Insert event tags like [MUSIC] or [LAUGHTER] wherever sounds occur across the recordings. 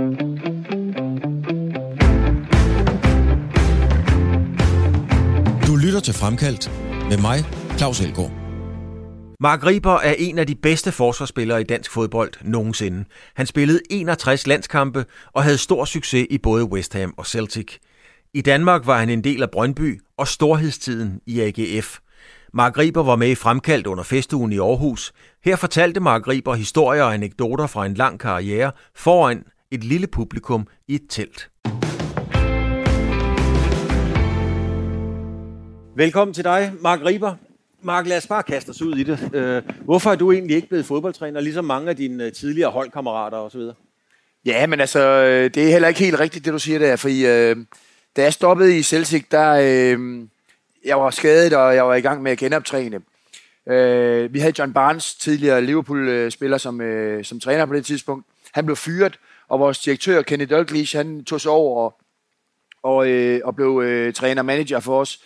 Du lytter til Fremkaldt med mig, Claus Elgaard. Mark Riber er en af de bedste forsvarsspillere i dansk fodbold nogensinde. Han spillede 61 landskampe og havde stor succes i både West Ham og Celtic. I Danmark var han en del af Brøndby og storhedstiden i AGF. Mark Riber var med i Fremkaldt under festugen i Aarhus. Her fortalte Mark Riber historier og anekdoter fra en lang karriere foran et lille publikum i et telt. Velkommen til dig, Mark Riber. Mark, lad os bare kaste os ud i det. Øh, hvorfor er du egentlig ikke blevet fodboldtræner, ligesom mange af dine øh, tidligere holdkammerater osv.? Ja, men altså, øh, det er heller ikke helt rigtigt, det du siger der, fordi øh, da jeg stoppede i Celtic, der øh, jeg var skadet, og jeg var i gang med at genoptræne. Øh, vi havde John Barnes, tidligere Liverpool-spiller, som, øh, som træner på det tidspunkt. Han blev fyret, og vores direktør, Kenny Dalglish, han tog sig over og, og, øh, og blev øh, træner-manager for os.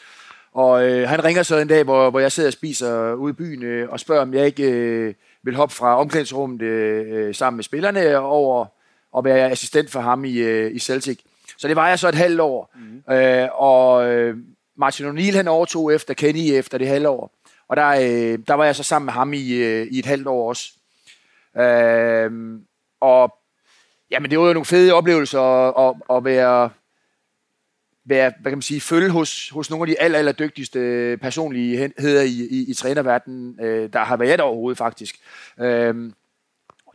Og øh, han ringer så en dag, hvor, hvor jeg sidder og spiser ude i byen, øh, og spørger, om jeg ikke øh, vil hoppe fra omklædningsrummet øh, sammen med spillerne over og være assistent for ham i, øh, i Celtic. Så det var jeg så et halvt år. Mm. Øh, og øh, Martin O'Neill han overtog efter Kenny efter det halve år. Og der, øh, der var jeg så sammen med ham i, øh, i et halvt år også. Øh, og jamen, det var jo nogle fede oplevelser at, at, at være være, hvad kan man sige, følge hos, hos nogle af de aller, aller dygtigste personligheder i, i, i trænerverdenen, øh, der har været overhovedet faktisk. Øh,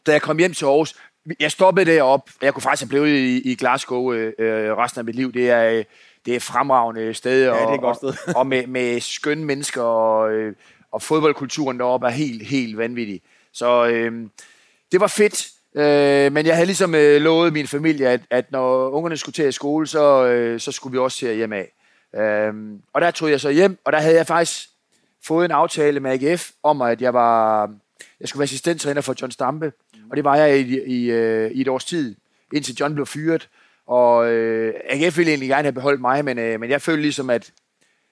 da jeg kom hjem til Aarhus, jeg stoppede derop, jeg kunne faktisk have blevet i, i Glasgow øh, resten af mit liv. Det er, det er fremragende sted, ja, og, det er godt sted. og, og med, med skønne mennesker, og, øh, og fodboldkulturen deroppe er helt, helt vanvittig. Så øh, det var fedt. Øh, men jeg havde ligesom øh, lovet min familie, at, at når ungerne skulle til skole, så, øh, så skulle vi også til hjem af. Øh, og der tog jeg så hjem, og der havde jeg faktisk fået en aftale med AGF om, at jeg var jeg skulle være assistenttræner for John Stampe. Og det var jeg i, i, øh, i et års tid, indtil John blev fyret. Og øh, AGF ville egentlig gerne have beholdt mig, men, øh, men jeg følte ligesom, at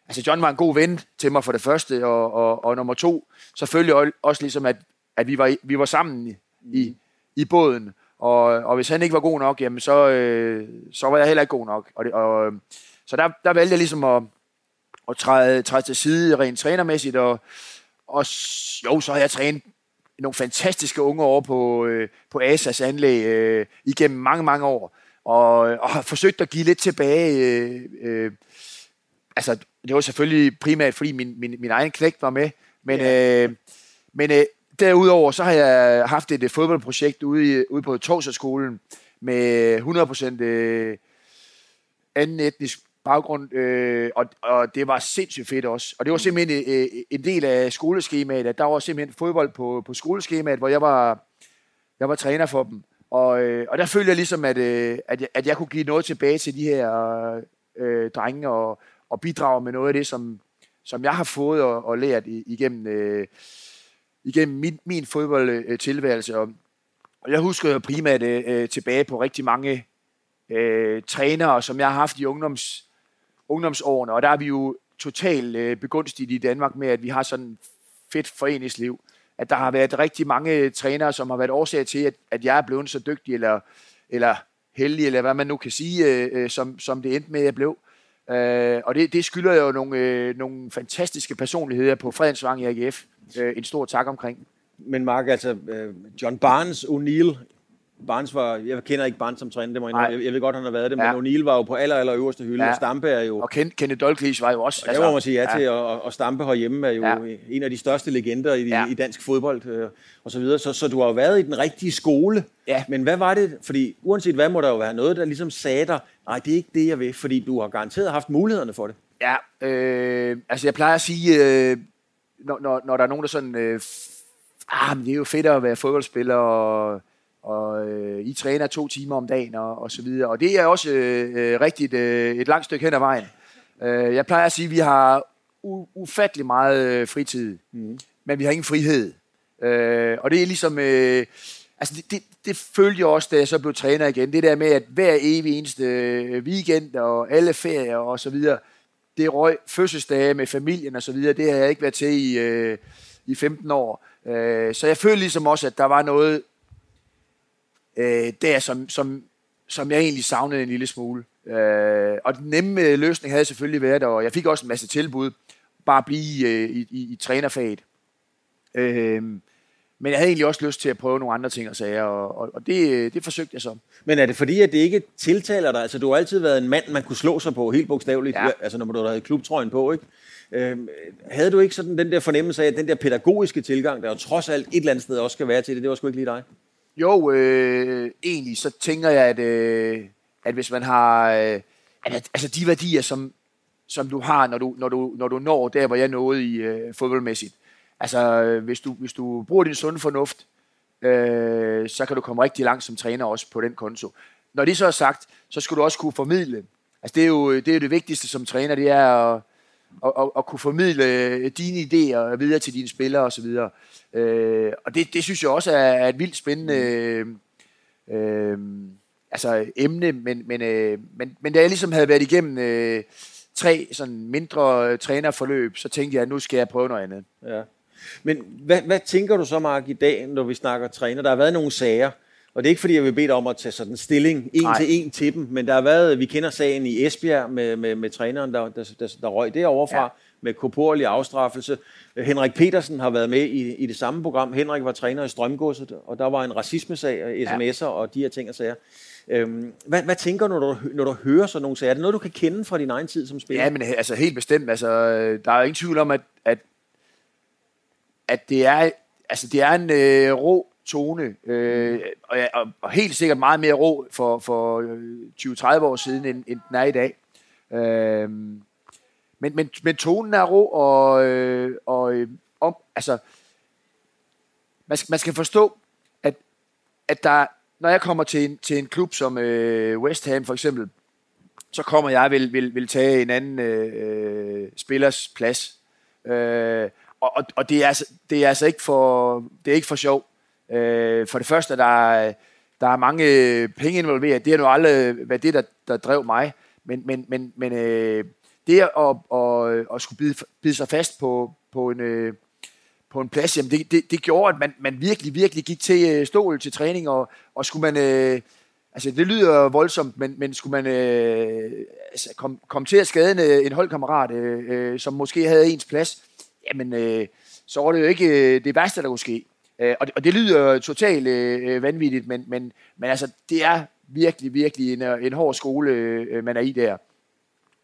altså John var en god ven til mig for det første, og, og, og nummer to, selvfølgelig også ligesom, at, at vi, var, vi var sammen i, i båden. Og, og hvis han ikke var god nok, jamen så, øh, så var jeg heller ikke god nok. Og det, og, så der, der valgte jeg ligesom at, at træde, træde til side rent trænermæssigt. Og, og jo, så har jeg trænet nogle fantastiske unge år på, øh, på ASAs anlæg øh, igennem mange, mange år. Og, og har forsøgt at give lidt tilbage. Øh, øh, altså, det var selvfølgelig primært, fordi min, min, min egen knægt var med. Men, ja. øh, men øh, Derudover så har jeg haft et fodboldprojekt ude, i, ude på Torsaskolen med 100% øh, anden etnisk baggrund, øh, og, og det var sindssygt fedt også. Og det var simpelthen øh, øh, en del af skoleskemaet, at der var simpelthen fodbold på, på skoleskemaet, hvor jeg var, jeg var træner for dem. Og, øh, og der følte jeg ligesom, at, øh, at, jeg, at jeg kunne give noget tilbage til de her øh, drenge, og, og bidrage med noget af det, som, som jeg har fået og, og lært igennem... Øh, igennem min, min fodboldtilværelse. Øh, og, og jeg husker jo primært øh, øh, tilbage på rigtig mange øh, trænere, som jeg har haft i ungdoms, ungdomsårene, og der er vi jo totalt øh, begunstiget i Danmark med, at vi har sådan fedt foreningsliv. At der har været rigtig mange trænere, som har været årsag til, at, at jeg er blevet så dygtig, eller, eller heldig, eller hvad man nu kan sige, øh, øh som, som det endte med, at jeg blev. Øh, og det, det skylder jo nogle, øh, nogle fantastiske personligheder på Fredensvang i AGF. Øh, en stor tak omkring. Men Mark, altså øh, John Barnes, O'Neill, Barnes var, jeg kender ikke Barnes som træner, det må jeg, jeg ved godt, han har været det, ja. men O'Neill var jo på aller, aller øverste hylde, ja. og Stampe er jo... Og Ken, Kenneth Dalglish var jo også... Og altså, det må man sige ja, ja. til, og, og Stampe herhjemme er jo ja. en af de største legender i, ja. i dansk fodbold, øh, og så videre. Så, så du har jo været i den rigtige skole, ja. men hvad var det? Fordi uanset hvad, må der jo være noget, der ligesom sagde dig, nej, det er ikke det, jeg vil, fordi du har garanteret haft mulighederne for det. Ja, øh, altså jeg plejer at sige, øh, når, når, når der er nogen, der sådan... Øh, ah, men det er jo fedt at være fodboldspiller, og, og øh, I træner to timer om dagen, og, og så videre. Og det er også øh, øh rigtigt øh, et langt stykke hen ad vejen. Øh, jeg plejer at sige, at vi har u- ufattelig meget øh, fritid, mm. men vi har ingen frihed. Øh, og det er ligesom... Øh, altså det, det, det følte jeg også, da jeg så blev træner igen. Det der med, at hver evig eneste øh, weekend og alle ferier og så videre, det røg fødselsdage med familien og så videre, det har jeg ikke været til i, øh, i 15 år. Øh, så jeg følte ligesom også, at der var noget øh, der, som, som som jeg egentlig savnede en lille smule. Øh, og den nemme løsning havde selvfølgelig været, og jeg fik også en masse tilbud, bare blive øh, i, i, i trænerfaget. Øh, men jeg havde egentlig også lyst til at prøve nogle andre ting og sager, og, og, og det, det forsøgte jeg så. Men er det fordi, at det ikke tiltaler dig? Altså, du har altid været en mand, man kunne slå sig på, helt bogstaveligt, ja. altså når du havde klubtrøjen på, ikke? Øhm, havde du ikke sådan den der fornemmelse af, at den der pædagogiske tilgang, der jo trods alt et eller andet sted også skal være til det, det var sgu ikke lige dig? Jo, øh, egentlig så tænker jeg, at, øh, at hvis man har... Øh, at, altså de værdier, som, som du har, når du, når, du, når du når der, hvor jeg nåede i øh, fodboldmæssigt. Altså, øh, hvis du, hvis du bruger din sunde fornuft, øh, så kan du komme rigtig langt som træner også på den konto. Når det så er sagt, så skal du også kunne formidle. Altså, det er jo det, er jo det vigtigste som træner, det er at, at, at, at kunne formidle dine idéer videre til dine spillere osv. Øh, og det, det synes jeg også er, er et vildt spændende øh, øh, altså emne, men, men, øh, men, men da jeg ligesom havde været igennem øh, tre sådan mindre trænerforløb, så tænkte jeg, at nu skal jeg prøve noget andet. Ja. Men hvad, hvad tænker du så, Mark, i dag, når vi snakker træner? Der har været nogle sager, og det er ikke fordi, jeg vil bede dig om at tage sådan stilling en Nej. til en til dem, men der har været, vi kender sagen i Esbjerg med, med, med træneren, der, der, der, der røg derovre fra, ja. med korporlig afstraffelse. Henrik Petersen har været med i, i det samme program. Henrik var træner i Strømgodset, og der var en racismesag, sms'er ja. og de her ting og sager. Øhm, hvad, hvad tænker du, når du, når du hører sådan nogle sager? Er det noget, du kan kende fra din egen tid som spiller? Ja, men altså helt bestemt. Altså, der er ingen tvivl om, at, at, at det, er, altså, det er en øh, rå tone, øh, og, og, og helt sikkert meget mere rå for, for øh, 20-30 år siden, end, end den er i dag. Øh, men, men, men tonen er rå, og, øh, og øh, om, altså, man skal, man skal forstå, at, at der, når jeg kommer til en, til en klub som øh, West Ham for eksempel, så kommer jeg vil, vil, vil tage en anden øh, spillers plads. Øh, og, og, og det er altså, det er altså ikke for det er ikke for sjov. Øh, for det første der er, der er mange øh, penge involveret. Det har nu aldrig været det der, der drev mig. Men men men men øh, det at, at, at, at skulle bide, bide sig fast på på en øh, på en plads, jamen det, det, det gjorde, at man, man virkelig, virkelig gik til øh, stål til træning, og, og skulle man, øh, altså det lyder voldsomt, men, men skulle man øh, altså komme kom til at skade en, øh, en holdkammerat, øh, øh, som måske havde ens plads, jamen øh, så var det jo ikke øh, det værste, der kunne ske. Øh, og, det, og det lyder totalt øh, vanvittigt, men, men, men altså det er virkelig, virkelig en, en hård skole, øh, man er i der.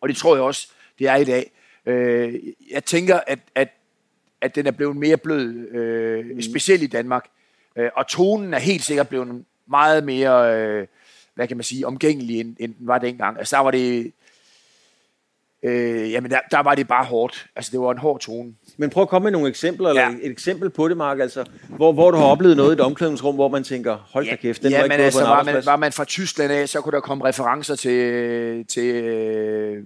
Og det tror jeg også, det er i dag. Øh, jeg tænker, at, at at den er blevet mere blød, øh, mm. specielt i Danmark. Øh, og tonen er helt sikkert blevet meget mere, øh, hvad kan man sige, omgængelig, end, end den var dengang. Altså der var det, øh, jamen der, der var det bare hårdt. Altså det var en hård tone. Men prøv at komme med nogle eksempler, eller ja. et eksempel på det, Mark, altså, hvor, hvor du har oplevet noget i et omklædningsrum, hvor man tænker, hold da kæft, den ja, var ikke men altså, var man, var man fra Tyskland af, så kunne der komme referencer til, til øh,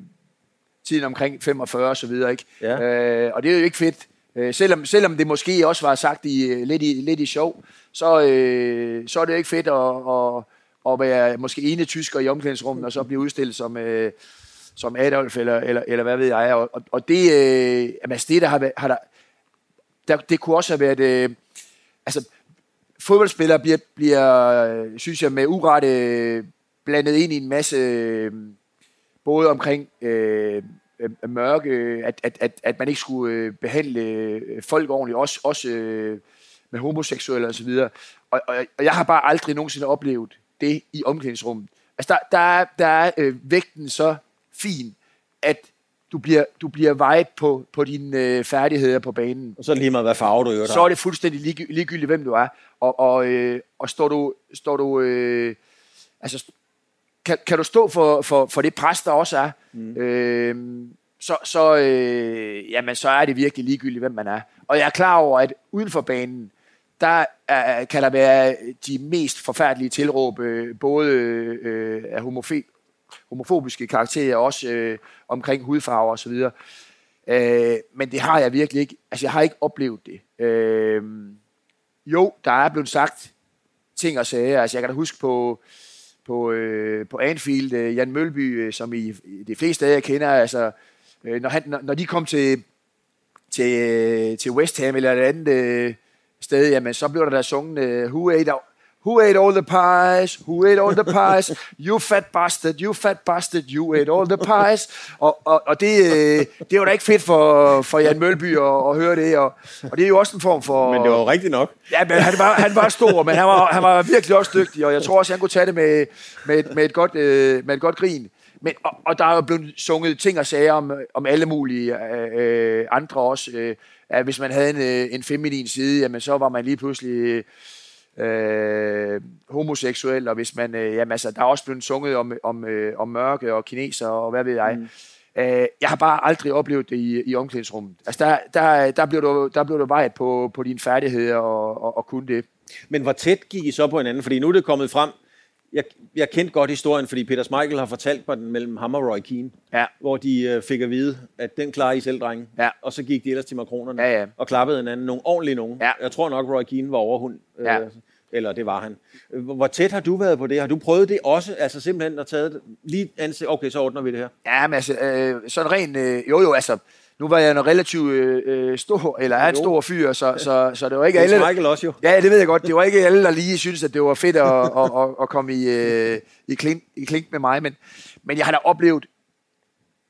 tiden omkring 45 og så videre, ikke? Ja. Øh, og det er jo ikke fedt. Øh, selvom, selvom det måske også var sagt i, øh, lidt, i, lidt i sjov, så, øh, så er det ikke fedt at, at, at være måske ene tysker i omklædningsrummet, og så blive udstillet som, øh, som Adolf, eller, eller, eller hvad ved jeg. Og, og det, øh, altså det der har, har der, der, det kunne også have været, øh, altså fodboldspillere bliver, bliver synes jeg, med urette øh, blandet ind i en masse, øh, både omkring øh, øh, mørke, at, at, at, at man ikke skulle øh, behandle øh, folk ordentligt, også, også øh, med homoseksuelle osv. Og, og, og jeg har bare aldrig nogensinde oplevet det i omklædningsrummet. Altså der, der er, der er øh, vægten så fin, at du bliver, du bliver vejet på, på dine øh, færdigheder på banen. Og så lige meget, hvad farve du gør Så er det fuldstændig lig, ligegyldigt, hvem du er. Og, og, øh, og står du, står du øh, altså kan, kan du stå for, for, for det pres, der også er, mm. øh, så, så, øh, jamen, så er det virkelig ligegyldigt, hvem man er. Og jeg er klar over, at uden for banen, der er, kan der være de mest forfærdelige tilråb, øh, både øh, af homofe, homofobiske karakterer, også øh, omkring hudfarver osv. Øh, men det har jeg virkelig ikke. Altså, jeg har ikke oplevet det. Øh, jo, der er blevet sagt ting og sager. Altså, jeg kan da huske på på, øh, på Anfield, øh, Jan Mølby, øh, som i, i de fleste af jer kender, altså, øh, når, han, når, når de kom til, til, øh, til West Ham eller et andet øh, sted, jamen, så blev der der sunget, øh, who, ate Who ate all the pies? Who ate all the pies? You fat bastard, you fat bastard, you ate all the pies. Og, og, og det, øh, det var da ikke fedt for, for Jan Mølby at, at høre det. Og, og det er jo også en form for... Men det var jo rigtigt nok. Ja, men han var, han var stor, men han var, han var virkelig også dygtig, og jeg tror også, han kunne tage det med, med, med, et, godt, øh, med et godt grin. Men, og, og der er jo blevet sunget ting og sager om, om alle mulige øh, andre også. Øh, at hvis man havde en, øh, en feminin side, jamen så var man lige pludselig øh, homoseksuel, og hvis man, øh, jamen altså, der er også blevet sunget om, om, øh, om mørke og kineser og hvad ved jeg. Mm. Øh, jeg har bare aldrig oplevet det i, i omklædningsrummet. Altså der, der, der, blev du, der blev du vejet på, på dine færdigheder og, og, og kunne det. Men hvor tæt gik I så på hinanden? Fordi nu er det kommet frem, jeg, jeg kendte godt historien, fordi Peter Smeichel har fortalt mig den mellem ham og Roy Keane, ja. hvor de øh, fik at vide, at den klarer I selv, drenge. Ja. Og så gik de ellers til makronerne ja, ja. og klappede hinanden. Nogle ordentlige nogen. Ja. Jeg tror nok, Roy Keane var overhund. Ja. Øh, eller det var han. Hvor tæt har du været på det? Har du prøvet det også? Altså simpelthen at tage lige anse, okay, så ordner vi det her. Ja, men altså, øh, sådan rent, øh, jo jo, altså, nu var jeg en relativt øh, stor, eller er en stor fyr, så, så, så det var ikke Det alle... Michael også jo. Ja, det ved jeg godt. Det var ikke alle, der lige synes, at det var fedt at, [LAUGHS] at, at, at komme i, øh, i, klink, i klink med mig, men, men jeg har da oplevet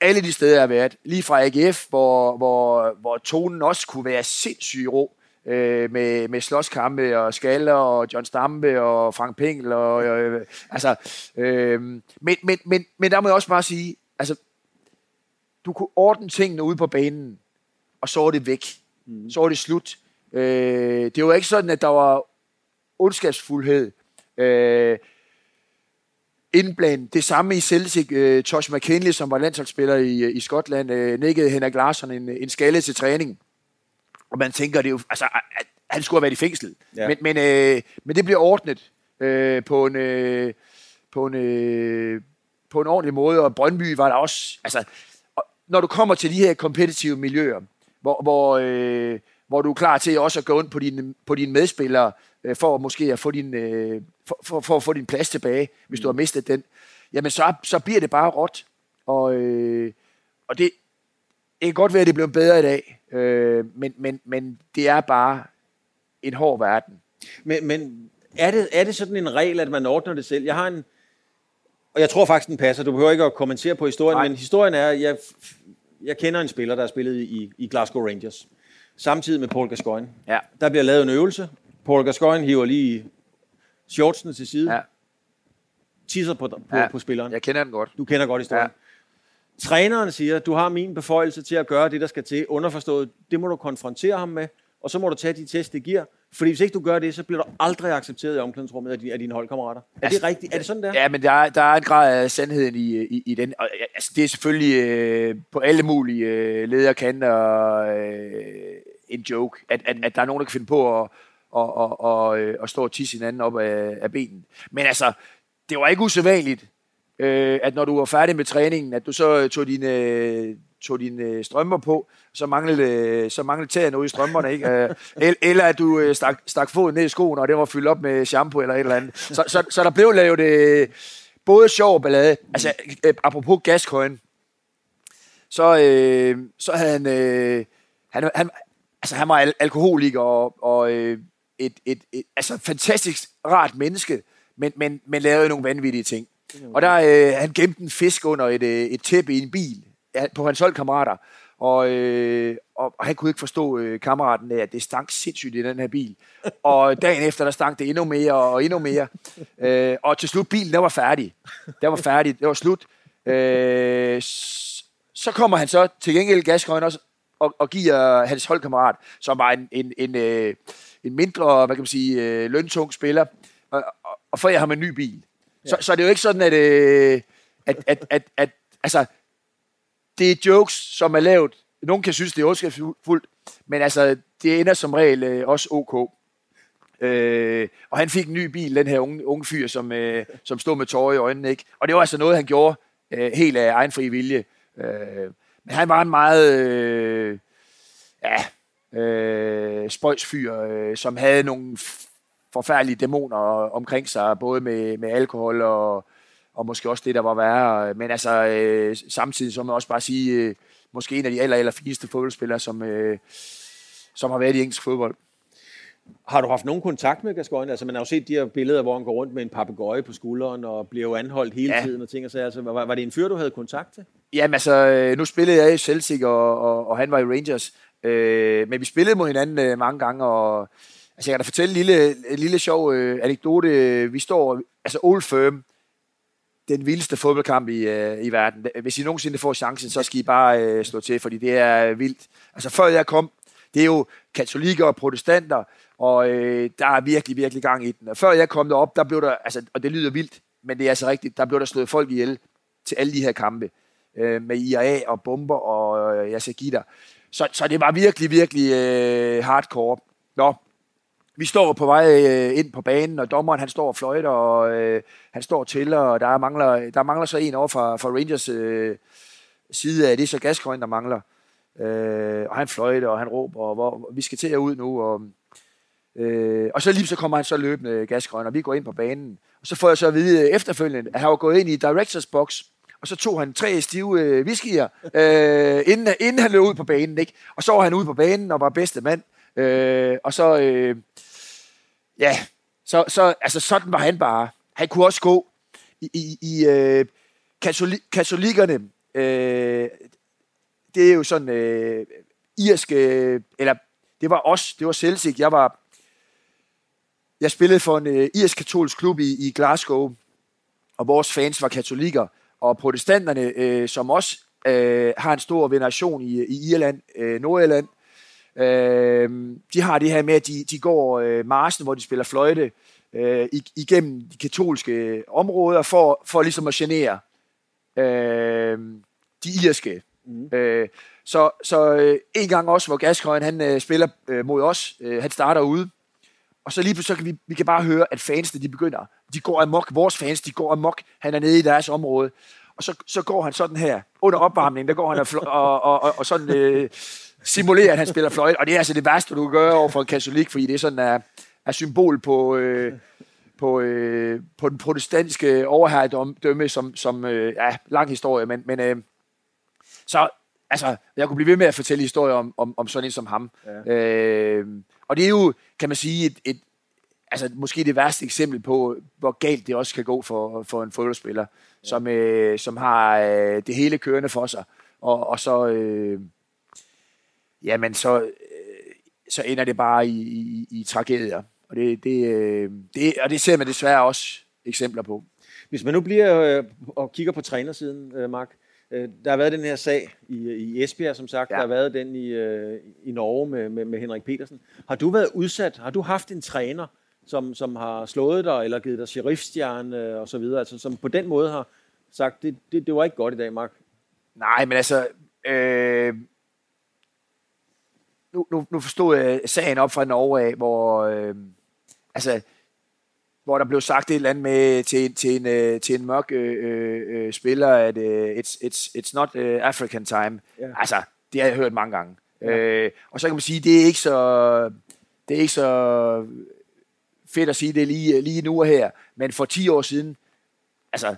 alle de steder, jeg har været. Lige fra AGF, hvor, hvor, hvor tonen også kunne være sindssygt rå øh, med, med slåskampe og Skaller og John Stampe og Frank Pengel. Og, øh, altså, øh, men, men, men, men der må jeg også bare sige, altså, du kunne ordne tingene ude på banen, og så var det væk. Mm. Så var det slut. Øh, det var ikke sådan, at der var ondskabsfuldhed. Øh, indblandet. Det samme i Celtic. Øh, Tosh McKinley, som var landsholdsspiller i, i Skotland, øh, nikkede Henrik Larsson en, en skalle til træning. Og man tænker, det er jo, altså, at han skulle have været i fængsel. Ja. Men, men, øh, men det bliver ordnet øh, på en... Øh, på en øh, på en ordentlig måde, og Brøndby var der også, altså, og når du kommer til de her kompetitive miljøer, hvor, hvor, øh, hvor du er klar til også at gå ind på dine, på dine medspillere, øh, for måske at få din, øh, for, for, for at få din plads tilbage, hvis du har mistet den, jamen så, så bliver det bare råt. Og, øh, og det, det kan godt være, at det bliver bedre i dag, øh, men, men, men det er bare en hård verden. Men, men er, det, er det sådan en regel, at man ordner det selv? Jeg har en, og jeg tror faktisk, den passer. Du behøver ikke at kommentere på historien, Nej. men historien er, at jeg, jeg kender en spiller, der har spillet i, i Glasgow Rangers, samtidig med Paul Gascoigne. Ja. Der bliver lavet en øvelse. Paul Gascoigne hiver lige shortsene til side, Ja, tisser på, på, Ja. på spilleren. jeg kender den godt. Du kender godt historien. Ja. Træneren siger, du har min beføjelse til at gøre det, der skal til. Underforstået, det må du konfrontere ham med, og så må du tage de test, det giver. Fordi hvis ikke du gør det, så bliver du aldrig accepteret i omklædningsrummet af, de, af dine holdkammerater. Er Altså, det rigtigt? Er det sådan, der? Ja, men der er, der er en grad af sandheden i, i, i den. Og, altså, det er selvfølgelig øh, på alle mulige øh, lederkanter øh, en joke, at, at, at der er nogen, der kan finde på at, og, og, og, at stå og tisse hinanden op af, af benen. Men altså, det var ikke usædvanligt, øh, at når du var færdig med træningen, at du så øh, tog dine, øh, tog dine øh, strømper på, så manglede, så manglede tæerne ude i strømperne, ikke? Eller at du stak, stak foden ned i skoen, og det var fyldt op med shampoo eller et eller andet. Så, så, så der blev lavet øh, både sjov og ballade. Altså, apropos gaskøjen, så, øh, så havde han, øh, han, han, altså han var al- alkoholiker og, og øh, et, et, et, altså fantastisk rart menneske, men, men, men lavede nogle vanvittige ting. Og der, øh, han gemte en fisk under et, øh, et tæppe i en bil på hans holdkammerater, og, øh, og, han kunne ikke forstå øh, kammeraten at det stank sindssygt i den her bil. Og dagen efter, der stank det endnu mere og endnu mere. Øh, og til slut, bilen, der var færdig. Der var færdig, det var slut. Øh, så kommer han så til gengæld Gascoigne også og, og giver hans holdkammerat, som var en, en, en, øh, en mindre, hvad kan man sige, øh, løntung spiller, og, og, får ham en ny bil. Ja. Så, så det er jo ikke sådan, at, øh, at, at, at, at altså, det er jokes, som er lavet. Nogen kan synes, det er ondskabsfuldt, men altså, det ender som regel øh, også ok. Øh, og han fik en ny bil, den her unge, unge fyr, som, øh, som stod med tårer i øjnene. Ikke? Og det var altså noget, han gjorde øh, helt af egen fri vilje. Øh, men han var en meget øh, ja, øh, spøjs fyr, øh, som havde nogle forfærdelige dæmoner omkring sig, både med, med alkohol og, og måske også det, der var værre. Men altså, øh, samtidig så må jeg også bare sige, øh, måske en af de aller, aller fineste fodboldspillere, som, øh, som har været i engelsk fodbold. Har du haft nogen kontakt med Gascoigne? Altså, man har jo set de her billeder, hvor han går rundt med en papegøje på skulderen og bliver jo anholdt hele ja. tiden og ting og sager. Altså, var, var det en fyr, du havde kontakt til? Jamen altså, øh, nu spillede jeg i Celtic, og, og, og han var i Rangers. Øh, men vi spillede mod hinanden øh, mange gange, og altså, jeg kan da fortælle en lille, en lille sjov øh, anekdote. Vi står, altså Old Firm, den vildeste fodboldkamp i, øh, i verden. Hvis I nogensinde får chancen, så skal I bare øh, slå til, fordi det er øh, vildt. Altså før jeg kom, det er jo katolikker og protestanter, og øh, der er virkelig, virkelig gang i den. Og før jeg kom derop, der blev der, altså, og det lyder vildt, men det er altså rigtigt, der blev der slået folk ihjel til alle de her kampe, øh, med IRA og bomber, og øh, jeg skal give dig. Så, så det var virkelig, virkelig øh, hardcore. Nå, vi står på vej øh, ind på banen, og dommeren han står og fløjter, og øh, han står til, og der mangler, der mangler så en over fra, fra Rangers øh, side af det, så Gascoigne, der mangler. Øh, og han fløjter, og han råber, og hvor, vi skal til at ud nu, og, øh, og så lige så kommer han så løbende Gascoigne, og vi går ind på banen. Og så får jeg så at vide øh, efterfølgende, at han var gået ind i directors box, og så tog han tre stive øh, whiskyer, øh, inden, inden han løb ud på banen. Ikke? Og så var han ude på banen og var bedste mand. Øh, og så, øh, ja, så, så, altså sådan var han bare. Han kunne også gå i, i, i øh, katoli, katolikkerne. Øh, det er jo sådan øh, irske, øh, eller det var os, det var Celtic. Jeg var, jeg spillede for en øh, irsk-katolsk klub i, i Glasgow, og vores fans var katolikker. Og protestanterne, øh, som også øh, har en stor veneration i, i Irland, øh, Nordirland, øh, de har det her med, at de, de går øh, marsen, hvor de spiller fløjte, øh, igennem de katolske områder, for, for ligesom at genere øh, de irske. Mm. Øh, så så øh, en gang også, hvor Gascoigne han øh, spiller øh, mod os, øh, han starter ude, og så lige pludselig så kan vi, vi kan bare høre, at fansene de begynder, de går amok, vores fans, de går amok, han er nede i deres område, og så, så går han sådan her, under opvarmningen, der går han og, og, og, og, og sådan øh, simulerer, at han spiller fløjte, og det er altså det værste, du kan gøre over for en katolik, fordi det er sådan er, er symbol på, øh, på, øh, på den protestantiske overherredømme, som, som øh, ja, lang historie, men, men øh, så, altså, jeg kunne blive ved med at fortælle historier om, om, om sådan en som ham. Ja. Øh, og det er jo, kan man sige, et, et, altså måske det værste eksempel på, hvor galt det også kan gå for, for en fodboldspiller, ja. som, øh, som har øh, det hele kørende for sig, og, og så, øh, jamen så, øh, så ender det bare i, i, i tragedier. Og det, det, øh, det, og det ser man desværre også eksempler på. Hvis man nu bliver øh, og kigger på trænersiden, øh, Mark, øh, der har været den her sag i, i Esbjerg, som sagt. Ja. Der har været den i, øh, i Norge med, med, med Henrik Petersen. Har du været udsat? Har du haft en træner, som, som har slået dig, eller givet dig sheriffstjerne øh, og så videre, altså som på den måde har sagt, det, det, det var ikke godt i dag, Mark? Nej, men altså, øh, nu, nu, nu forstod jeg sagen op fra Norge af, hvor, øh, altså, hvor der blev sagt et eller andet med til, til, en, øh, til en mørk øh, øh, spiller, at øh, it's, it's, it's not uh, African time. Ja. Altså, det har jeg hørt mange gange. Ja. Øh, og så kan man sige, det er ikke så, det er ikke så fedt at sige det lige, lige nu og her, men for 10 år siden, altså,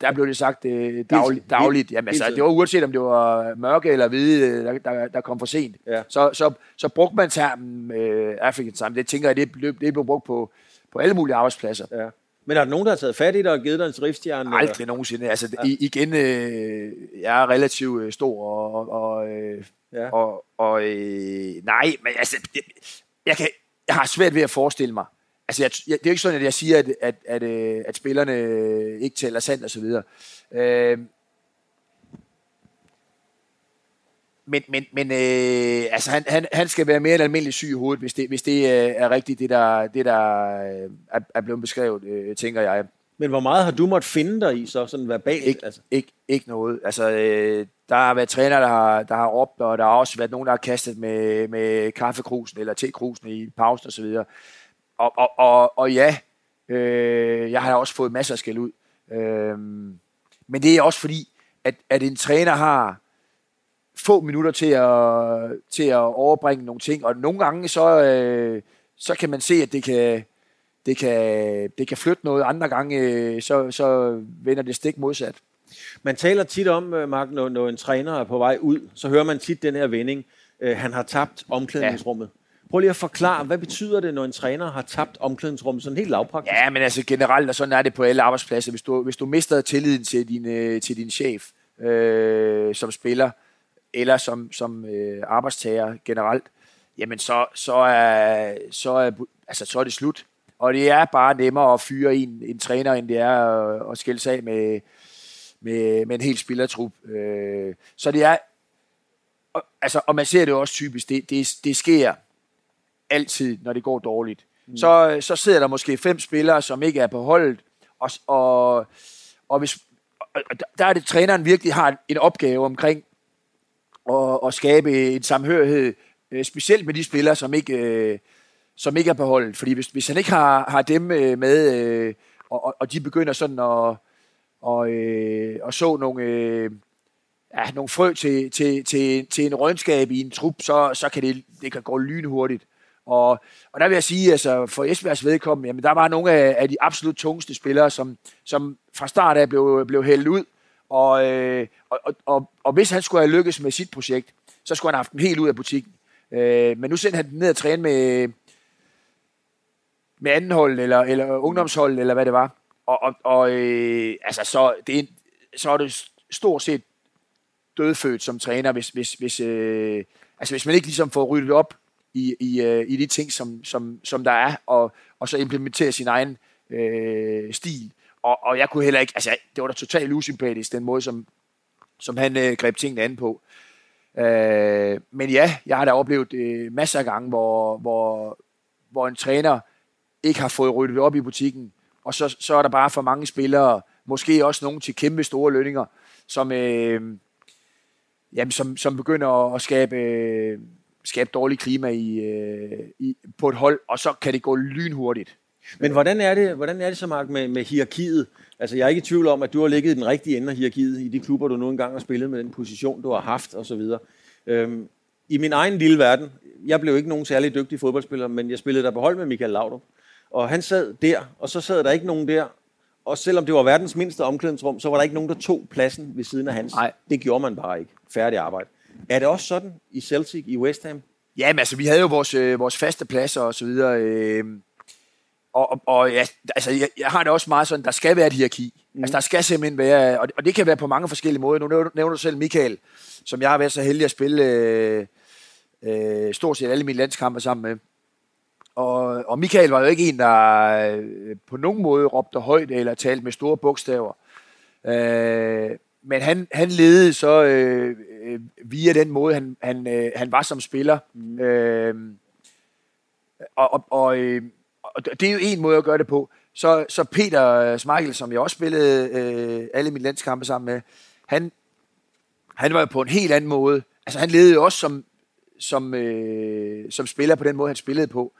der blev det sagt øh, dagligt. dagligt. Jamen, altså, det var uanset om det var mørke eller hvide, der, der, der kom for sent. Ja. Så, så, så brugte man termen øh, African time. Det tænker jeg, det blev, det blev brugt på, på alle mulige arbejdspladser. Ja. Men er der nogen, der har taget fat i dig og givet dig en driftstjerne? Aldrig eller? nogensinde. Altså, ja. igen, øh, jeg er relativt øh, stor, og, og, øh, ja. og, og øh, nej, men altså, det, jeg, kan, jeg har svært ved at forestille mig, altså, jeg, jeg, det er jo ikke sådan, at jeg siger, at, at, at, at, øh, at spillerne ikke tæller sandt og så videre. Øh, men, men, men øh, altså han, han, han skal være mere end almindelig syg i hovedet, hvis det, hvis det øh, er rigtigt, det der, det der øh, er, er blevet beskrevet, øh, tænker jeg. Men hvor meget har du måttet finde dig i, så sådan verbalt? Ikke, altså? ikke, ikke noget. Altså, øh, der har været træner, der har, der har råbt, og der har også været nogen, der har kastet med, med kaffekrusen eller tekrusen i pausen osv. Og, og, og, og, ja, øh, jeg har også fået masser af skæld ud. Øh, men det er også fordi, at, at en træner har få minutter til at, til at overbringe nogle ting, og nogle gange så, øh, så kan man se, at det kan, det kan, det kan flytte noget. Andre gange, øh, så, så vender det stik modsat. Man taler tit om, øh, Mark, når, når en træner er på vej ud, så hører man tit den her vending, øh, han har tabt omklædningsrummet. Ja. Prøv lige at forklare, hvad betyder det, når en træner har tabt omklædningsrummet sådan helt lavpraktisk? Ja, men altså generelt, og sådan er det på alle arbejdspladser. Hvis du, hvis du mister tilliden til din, øh, til din chef øh, som spiller, eller som, som øh, arbejdstager generelt, jamen så, så, er, så, er, altså, så er det slut. Og det er bare nemmere at fyre en, en træner, end det er at, at skille sig af med, med, med en helt spillertrup. Øh, så det er, og, altså, og man ser det også typisk, det, det, det sker altid, når det går dårligt. Mm. Så, så sidder der måske fem spillere, som ikke er på holdet, og, og, og hvis, og der er det, træneren virkelig har en opgave omkring at, at skabe en samhørighed, øh, specielt med de spillere, som ikke, øh, som ikke er på holdet. Fordi hvis, hvis han ikke har, har dem øh, med, og, og de begynder sådan at, og, øh, og så nogle, øh, ja, nogle frø til, til, til, til en rønskab i en trup, så, så kan det, det kan gå lynhurtigt. Og, og der vil jeg sige, altså for Esbjergs vedkommende, jamen der var nogle af, af de absolut tungeste spillere, som, som fra start af blev, blev hældt ud. Og, øh, og, og, og, og hvis han skulle have lykkes med sit projekt, så skulle han have haft dem helt ud af butikken. Øh, men nu sendte han dem ned og træne med, med anden hold, eller, eller ungdomshold, eller hvad det var. Og, og, og øh, altså, så, det er, så er det stort set dødfødt som træner, hvis, hvis, hvis, øh, altså, hvis man ikke ligesom får ryddet op i, i, øh, i de ting, som, som, som der er, og, og så implementere sin egen øh, stil. Og, og jeg kunne heller ikke, altså det var da totalt usympatisk, den måde, som, som han øh, greb tingene an på. Øh, men ja, jeg har da oplevet øh, masser af gange, hvor, hvor, hvor en træner ikke har fået ryddet op i butikken, og så, så er der bare for mange spillere, måske også nogen til kæmpe store lønninger, som, øh, jamen, som, som begynder at skabe, øh, skabe dårlig klima i, øh, i, på et hold, og så kan det gå lynhurtigt. Men hvordan er det, hvordan er det så, Mark, med, med hierarkiet? Altså, jeg er ikke i tvivl om, at du har ligget i den rigtige ende af hierarkiet i de klubber, du nu engang har spillet med den position, du har haft osv. Øhm, I min egen lille verden, jeg blev ikke nogen særlig dygtig fodboldspiller, men jeg spillede der på hold med Michael Laudrup. Og han sad der, og så sad der ikke nogen der. Og selvom det var verdens mindste omklædningsrum, så var der ikke nogen, der tog pladsen ved siden af hans. Nej. Det gjorde man bare ikke. Færdig arbejde. Er det også sådan i Celtic, i West Ham? Ja, men altså, vi havde jo vores, øh, vores faste pladser og så videre. Øh, og, og, og ja, altså, jeg, jeg har det også meget sådan, der skal være et hierarki. Mm. Altså, der skal simpelthen være, og det, og det kan være på mange forskellige måder. Nu nævner, nævner du selv Michael, som jeg har været så heldig at spille øh, øh, stort set alle mine landskampe sammen med. Og, og Michael var jo ikke en, der øh, på nogen måde råbte højt eller talte med store bogstaver. Øh, men han, han ledede så øh, øh, via den måde, han, han, øh, han var som spiller. Mm. Øh, og, og, og, øh, og det er jo en måde at gøre det på. Så, så Peter Smeichel, som jeg også spillede øh, alle mine landskampe sammen med, han, han var jo på en helt anden måde. Altså han ledede jo også som, som, øh, som spiller på den måde, han spillede på.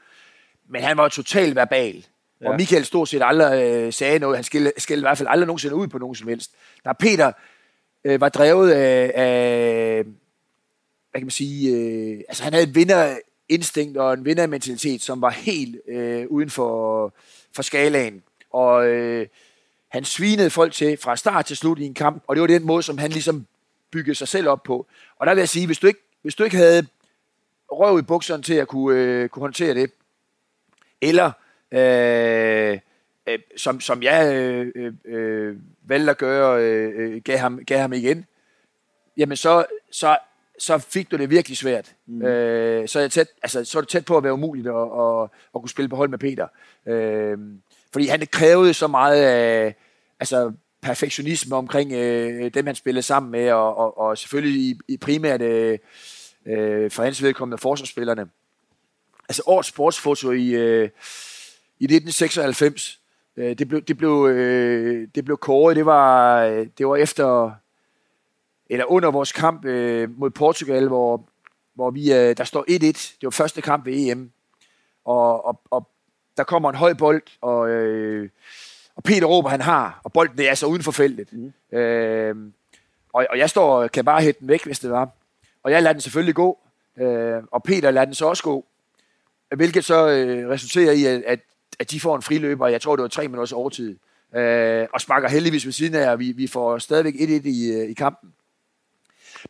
Men han var jo totalt verbal. Ja. Og Michael stort set aldrig øh, sagde noget. Han skældte, i hvert fald aldrig nogensinde ud på nogen som helst. Der Peter øh, var drevet af, af, hvad kan man sige, øh, altså han havde et vinderinstinkt og en vindermentalitet, som var helt øh, uden for, for skalaen. Og øh, han svinede folk til fra start til slut i en kamp, og det var den måde, som han ligesom byggede sig selv op på. Og der vil jeg sige, hvis du ikke, hvis du ikke havde røv i bukserne til at kunne, øh, kunne håndtere det, eller øh, øh, som, som jeg øh, øh, valgte at gøre, øh, gav, ham, gav ham igen, jamen så, så, så fik du det virkelig svært. Mm. Øh, så, er tæt, altså, så er det tæt på at være umuligt at, at, at kunne spille på hold med Peter. Øh, fordi han krævede så meget af altså, perfektionisme omkring øh, dem, han spillede sammen med, og, og, og selvfølgelig i, i primært øh, for hans vedkommende forsvarsspillerne. Altså årets sportsfoto i, øh, i 1996, øh, det, blev, det, blev, øh, det blev kåret, det var, det var efter, eller under vores kamp øh, mod Portugal, hvor, hvor vi, øh, der står 1-1, det var første kamp ved EM, og, og, og der kommer en høj bold, og, øh, og Peter råber, han har, og bolden er altså uden for feltet. Mm. Øh, og, og jeg står og kan bare hætte den væk, hvis det var. Og jeg lader den selvfølgelig gå, øh, og Peter lader den så også gå. Hvilket så øh, resulterer i, at, at at de får en friløber, jeg tror, det var tre minutters overtid. Øh, og sparker heldigvis ved siden af, og vi, vi får stadigvæk 1-1 i, øh, i kampen.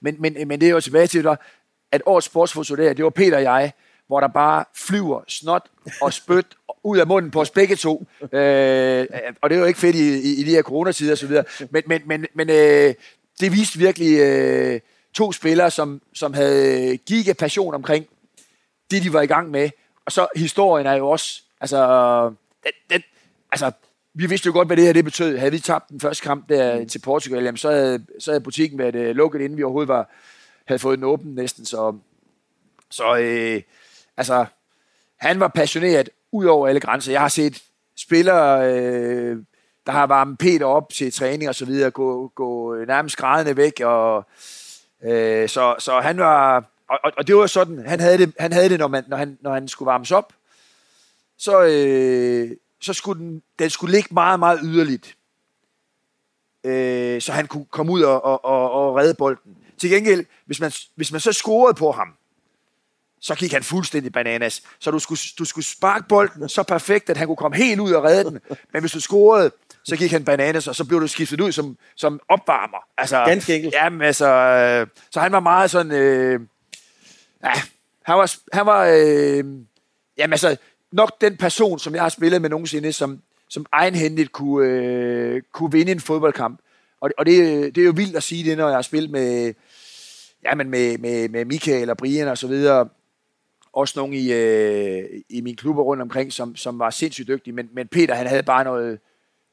Men, men, men det er jo tilbage til, at årets sportsfoto der, det var Peter og jeg, hvor der bare flyver snot og spyt ud af munden på os begge to. Øh, og det er jo ikke fedt i, i, i de her coronatider osv. Men, men, men, men øh, det viste virkelig øh, to spillere, som, som havde giga passion omkring det, de var i gang med. Og så historien er jo også, altså, den, den, altså vi vidste jo godt, hvad det her det betød. Havde vi tabt den første kamp der til Portugal, jamen, så, havde, så havde butikken været uh, lukket, inden vi overhovedet var, havde fået den åben næsten. Så, så øh, altså, han var passioneret ud over alle grænser. Jeg har set spillere, øh, der har varmet Peter op til træning og så videre, gå, gå nærmest grædende væk. Og, øh, så, så han var, og, og, og det var sådan, han havde det, han havde det når, man, når, han, når han skulle varmes op. Så, øh, så skulle den, den skulle ligge meget, meget yderligt. Øh, så han kunne komme ud og, og, og, og redde bolden. Til gengæld, hvis man, hvis man så scorede på ham, så gik han fuldstændig bananas. Så du skulle, du skulle sparke bolden så perfekt, at han kunne komme helt ud og redde den. Men hvis du scorede, så gik han bananas, og så blev du skiftet ud som, som opvarmer. Altså, Ganske enkelt. Jamen, altså, øh, så han var meget sådan... Øh, ja, han var... Han var øh, jamen, altså, nok den person, som jeg har spillet med nogensinde, som, som egenhændigt kunne, øh, kunne vinde en fodboldkamp. Og, og det, det er jo vildt at sige det, når jeg har spillet med, jamen med, med, med Michael og Brian og så videre. Også nogle i, øh, i min klubber rundt omkring, som, som var sindssygt dygtige. Men, men Peter, han havde bare noget,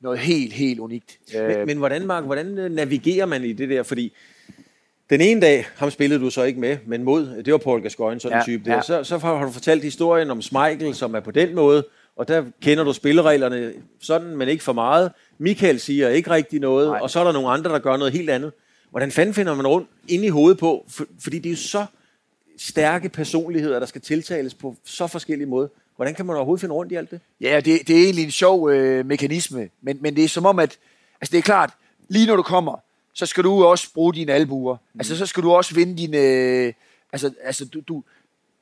noget helt, helt unikt. Men, men hvordan, Mark, hvordan øh, navigerer man i det der? Fordi den ene dag, ham spillede du så ikke med, men mod, det var Paul Gascoigne, sådan en Ja, type der. ja. Så, så har du fortalt historien om Schmeichel, som er på den måde, og der kender du spillereglerne sådan, men ikke for meget. Michael siger ikke rigtig noget, Nej. og så er der nogle andre, der gør noget helt andet. Hvordan fanden finder man rundt ind i hovedet på? For, fordi det er jo så stærke personligheder, der skal tiltales på så forskellige måder. Hvordan kan man overhovedet finde rundt i alt det? Ja, det, det er egentlig en sjov øh, mekanisme, men, men det er som om, at altså det er klart, lige når du kommer, så skal du også bruge dine albuer. Mm. Altså så skal du også vinde dine... Øh, altså, altså du, du,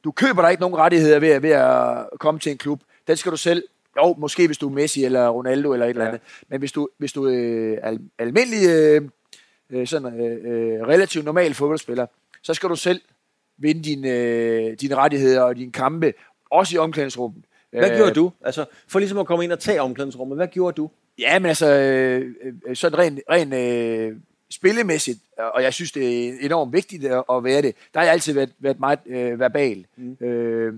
du køber dig ikke nogen rettigheder ved, at- ved at komme til en klub. Den skal du selv... Jo, måske hvis du er Messi eller Ronaldo eller et eller andet. Men hvis du, hvis du er al, almindelig, øh, øh, sådan, øh, øh, relativt normal fodboldspiller, så skal du selv vinde dine, øh, dine rettigheder og dine kampe, også i omklædningsrummet. Hvad Øh, gjorde du? Altså, for ligesom at komme ind og tage omklædningsrummet, hvad gjorde du? Ja, men altså, øh, øh, sådan rent, rent øh, spillemæssigt, og jeg synes, det er enormt vigtigt at, være det, der har jeg altid været, været meget øh, verbal. Mm. Øh,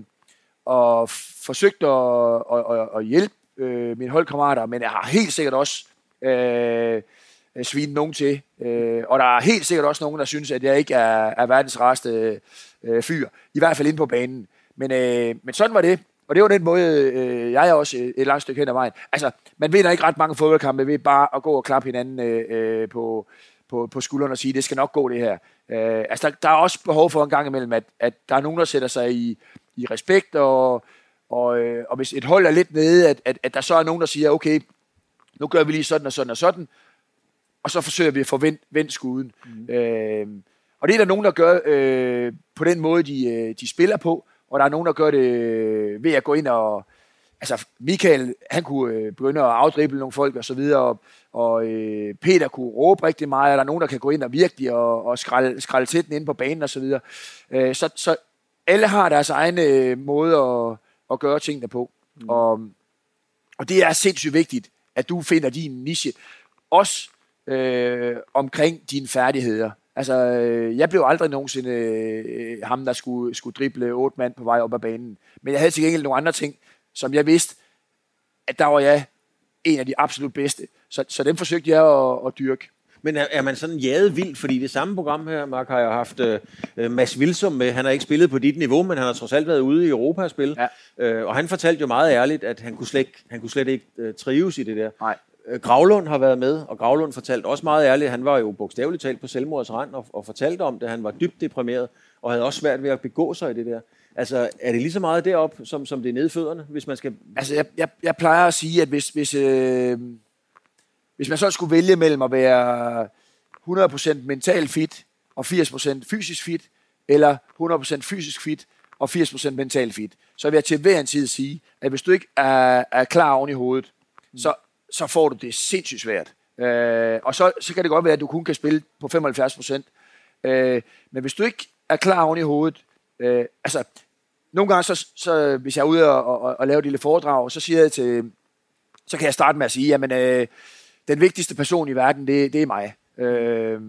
og forsøgt at, at, at, at hjælpe øh, mine holdkammerater, men jeg har helt sikkert også øh, svinet nogen til. Øh, og der er helt sikkert også nogen, der synes, at jeg ikke er, er verdens rareste øh, fyr. I hvert fald inde på banen. Men, øh, men sådan var det. Og det var den måde, øh, jeg er også et, et langt stykke hen ad vejen. Altså, man vinder ikke ret mange fodboldkampe ved bare at gå og klappe hinanden øh, øh, på, på, på skulderen og sige, det skal nok gå det her. Øh, altså, der, der er også behov for en gang imellem, at, at der er nogen, der sætter sig i, i respekt, og, og, øh, og hvis et hold er lidt nede, at, at, at der så er nogen, der siger, okay, nu gør vi lige sådan og sådan og sådan, og så forsøger vi at vendt skuden. Mm. Øh, og det er der nogen, der gør øh, på den måde, de, øh, de spiller på, og der er nogen, der gør det øh, ved at gå ind og... Altså, Michael, han kunne øh, begynde at afdrible nogle folk og så videre, og, og øh, Peter kunne råbe rigtig meget, og der er nogen, der kan gå ind og virkelig og, og skralde, skralde til den inde på banen og så videre. Øh, så, så alle har deres egen øh, måde at, at gøre tingene på. Mm. Og, og det er sindssygt vigtigt, at du finder din niche. Også øh, omkring dine færdigheder. Altså, øh, jeg blev aldrig nogensinde øh, ham, der skulle, skulle drible otte mand på vej op ad banen. Men jeg havde til gengæld nogle andre ting, som jeg vidste, at der var jeg en af de absolut bedste. Så, så dem forsøgte jeg at, at dyrke. Men er, er man sådan jaget vildt? Fordi det samme program her, Mark, har jeg haft øh, Mads Wilsom med. Han har ikke spillet på dit niveau, men han har trods alt været ude i Europa og spille. Ja. Øh, og han fortalte jo meget ærligt, at han kunne slet, ikke- han kunne slet ikke øh, trives i det der. Nej. Øh, Gravlund har været med, og Gravlund fortalte også meget ærligt, at han var jo bogstaveligt talt på selvmords rand og, og fortalte om det. Han var dybt deprimeret, og havde også svært ved at begå sig i det der. Altså, er det lige så meget derop, som, som det er nede i fødderne, hvis man skal... Altså, jeg, jeg, jeg plejer at sige, at hvis, hvis, øh, hvis man så skulle vælge mellem at være 100% mental fit og 80% fysisk fit, eller 100% fysisk fit og 80% mental fit, så vil jeg til hver en tid sige, at hvis du ikke er, er klar oven i hovedet, så, så får du det sindssygt svært. Øh, og så, så kan det godt være, at du kun kan spille på 75%. Øh, men hvis du ikke er klar oven i hovedet, øh, altså nogle gange, så, så, hvis jeg er ude og, og, og lave et lille foredrag, så siger jeg til, så kan jeg starte med at sige, jamen, øh, den vigtigste person i verden, det, det er mig. Øh,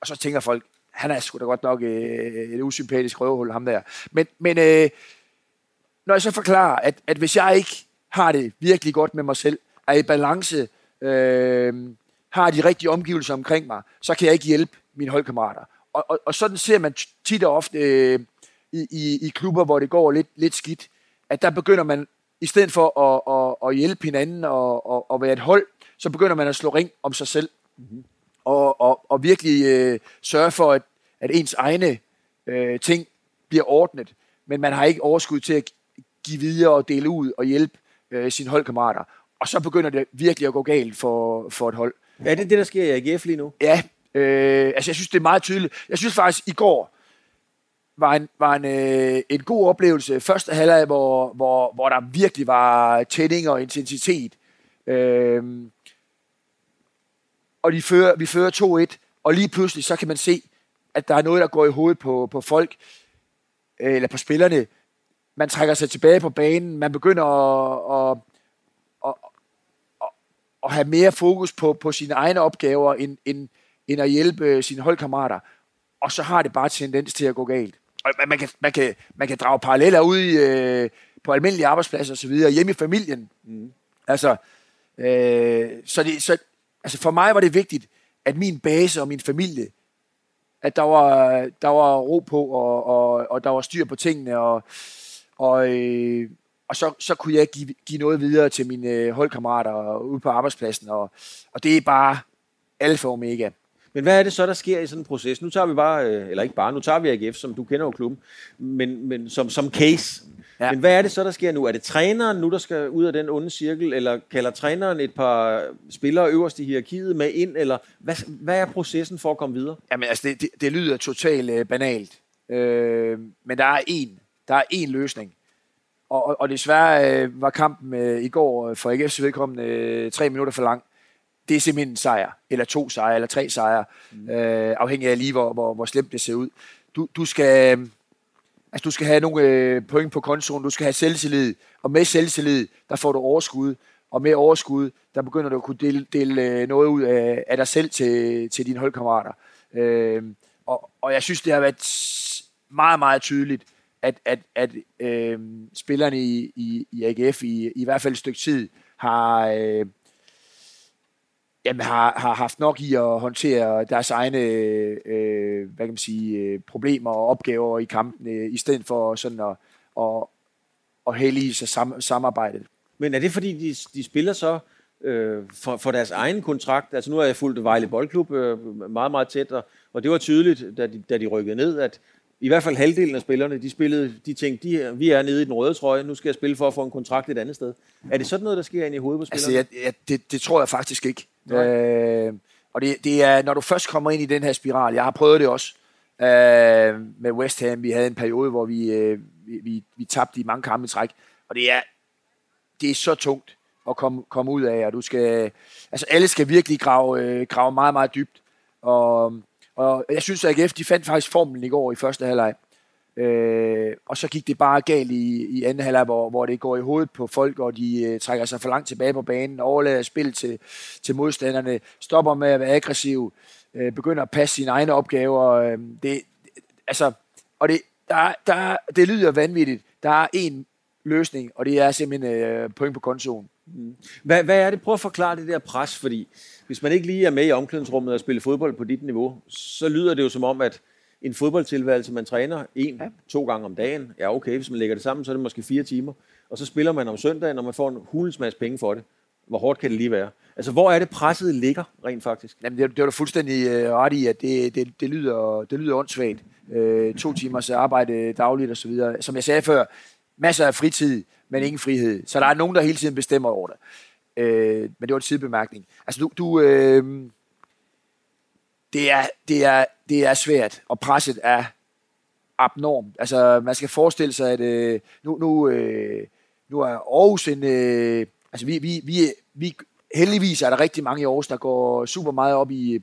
og så tænker folk, han er sgu da godt nok øh, et usympatisk røvhul, ham der. Men, men øh, når jeg så forklarer, at, at hvis jeg ikke har det virkelig godt med mig selv, er i balance, øh, har de rigtige omgivelser omkring mig, så kan jeg ikke hjælpe mine holdkammerater. Og, og, og sådan ser man tit og ofte øh, i, i, i klubber, hvor det går lidt, lidt skidt, at der begynder man, i stedet for at, at, at hjælpe hinanden og, og, og være et hold, så begynder man at slå ring om sig selv. Mm-hmm. Og, og, og virkelig øh, sørge for, at, at ens egne øh, ting bliver ordnet. Men man har ikke overskud til at give videre og dele ud og hjælpe øh, sine holdkammerater. Og så begynder det virkelig at gå galt for, for et hold. Er det det, der sker i AGF lige nu? Ja, øh, altså jeg synes, det er meget tydeligt. Jeg synes faktisk, i går var en, var en, øh, en god oplevelse. Første halvleg, hvor, hvor, hvor der virkelig var tænding og intensitet. Øh, og de fører, vi fører 2-1, og lige pludselig så kan man se, at der er noget, der går i hovedet på, på folk, øh, eller på spillerne. Man trækker sig tilbage på banen, man begynder at, at, at, at, at have mere fokus på, på sine egne opgaver, end, end, end at hjælpe øh, sine holdkammerater. Og så har det bare tendens til at gå galt. Og man kan, man kan, man kan drage paralleller ud i, øh, på almindelige arbejdspladser osv., hjemme i familien. Mm. Altså, øh, så, det, så altså for mig var det vigtigt, at min base og min familie, at der var, der var ro på, og, og, og der var styr på tingene, og, og, øh, og så, så kunne jeg give, give noget videre til mine øh, holdkammerater ude på arbejdspladsen, og, og det er bare alfa og omega. Men hvad er det så, der sker i sådan en proces? Nu tager vi bare, øh, eller ikke bare, nu tager vi AGF, som du kender jo klubben, men, men som, som case. Ja. Men hvad er det så, der sker nu? Er det træneren nu, der skal ud af den onde cirkel, eller kalder træneren et par spillere øverst i hierarkiet med ind, eller hvad, hvad er processen for at komme videre? Jamen altså, det, det, det lyder totalt øh, banalt, øh, men der er én, der er én løsning. Og, og, og desværre øh, var kampen øh, i går for AGF's vedkommende øh, tre minutter for lang. Det er simpelthen en sejr, eller to sejre, eller tre sejre, mm. øh, afhængig af lige, hvor, hvor, hvor slemt det ser ud. Du, du skal Altså, du skal have nogle øh, point på kontoen, du skal have selvtillid, og med selvtillid, der får du overskud, og med overskud, der begynder du at kunne dele, dele øh, noget ud af, af dig selv til, til dine holdkammerater. Øh, og, og jeg synes, det har været meget, meget tydeligt, at, at, at øh, spillerne i, i, i AGF i, i hvert fald et stykke tid har, øh, jamen, har, har haft nok i at håndtere deres egne øh, hvad kan man sige, øh, problemer og opgaver i kampen, øh, i stedet for sådan at, at, at hellige sig sam, samarbejdet. Men er det fordi, de, de spiller så øh, for, for deres egen kontrakt? Altså nu har jeg fulgt Vejle Boldklub øh, meget, meget tæt, og, og det var tydeligt, da de, da de rykkede ned, at i hvert fald halvdelen af spillerne, de spillede, de tænkte, de, vi er nede i den røde trøje, nu skal jeg spille for at få en kontrakt et andet sted. Er det sådan noget, der sker ind i hovedet på spillerne? Altså, jeg, jeg, det, det tror jeg faktisk ikke. Øh, og det, det er, når du først kommer ind i den her spiral, jeg har prøvet det også øh, med West Ham, vi havde en periode, hvor vi, øh, vi, vi, vi tabte i mange kampe i træk, og det er, det er så tungt at komme, komme ud af, og du skal, altså alle skal virkelig grave, øh, grave meget, meget dybt, og, og jeg synes, at AGF, de fandt faktisk formlen i går i første halvleg. Øh, Øh, og så gik det bare galt i, i anden halvleg, hvor, hvor det går i hovedet på folk, og de øh, trækker sig for langt tilbage på banen, overlader spil til, til modstanderne, stopper med at være aggressiv, øh, begynder at passe sine egne opgaver. Øh, det, altså, og det, der, der, det lyder vanvittigt. Der er en løsning, og det er simpelthen øh, point på kontoen. Mm. Hvad, hvad er det? Prøv at forklare det der pres, fordi hvis man ikke lige er med i omklædningsrummet og spiller fodbold på dit niveau, så lyder det jo som om, at en fodboldtilværelse, man træner en, ja. to gange om dagen, ja okay, hvis man lægger det sammen, så er det måske fire timer, og så spiller man om søndagen, og man får en hulens masse penge for det. Hvor hårdt kan det lige være? Altså, hvor er det presset ligger, rent faktisk? Jamen, det, det var du fuldstændig øh, ret i, at det, det, det, lyder, det lyder åndssvagt. Øh, to timers arbejde dagligt og så videre. Som jeg sagde før, masser af fritid, men ingen frihed. Så der er nogen, der hele tiden bestemmer over det. Øh, men det var en sidebemærkning. Altså, du, du øh, det er, det er, det er svært, og presset er abnormt. Altså, man skal forestille sig, at øh, nu, nu, øh, nu er Aarhus en... Øh, altså, vi, vi, vi, vi, heldigvis er der rigtig mange i Aarhus, der går super meget op i,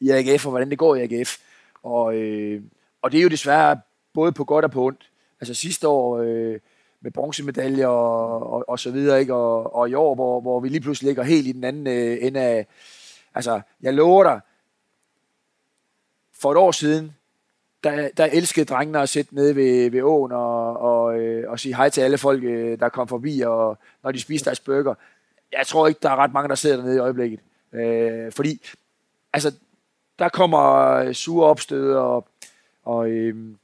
i AGF, og hvordan det går i AGF. Og, øh, og det er jo desværre både på godt og på ondt. Altså sidste år øh, med bronzemedaljer og, og, og så videre, ikke? Og, og i år, hvor, hvor vi lige pludselig ligger helt i den anden øh, ende af... Altså, jeg lover dig, for et år siden, der, der elskede drengene at sætte nede ved, ved åen og, og, øh, og sige hej til alle folk, øh, der kom forbi, og når de spiste deres burger. Jeg tror ikke, der er ret mange, der sidder dernede i øjeblikket. Øh, fordi, altså, der kommer sure opstød og, og, øh,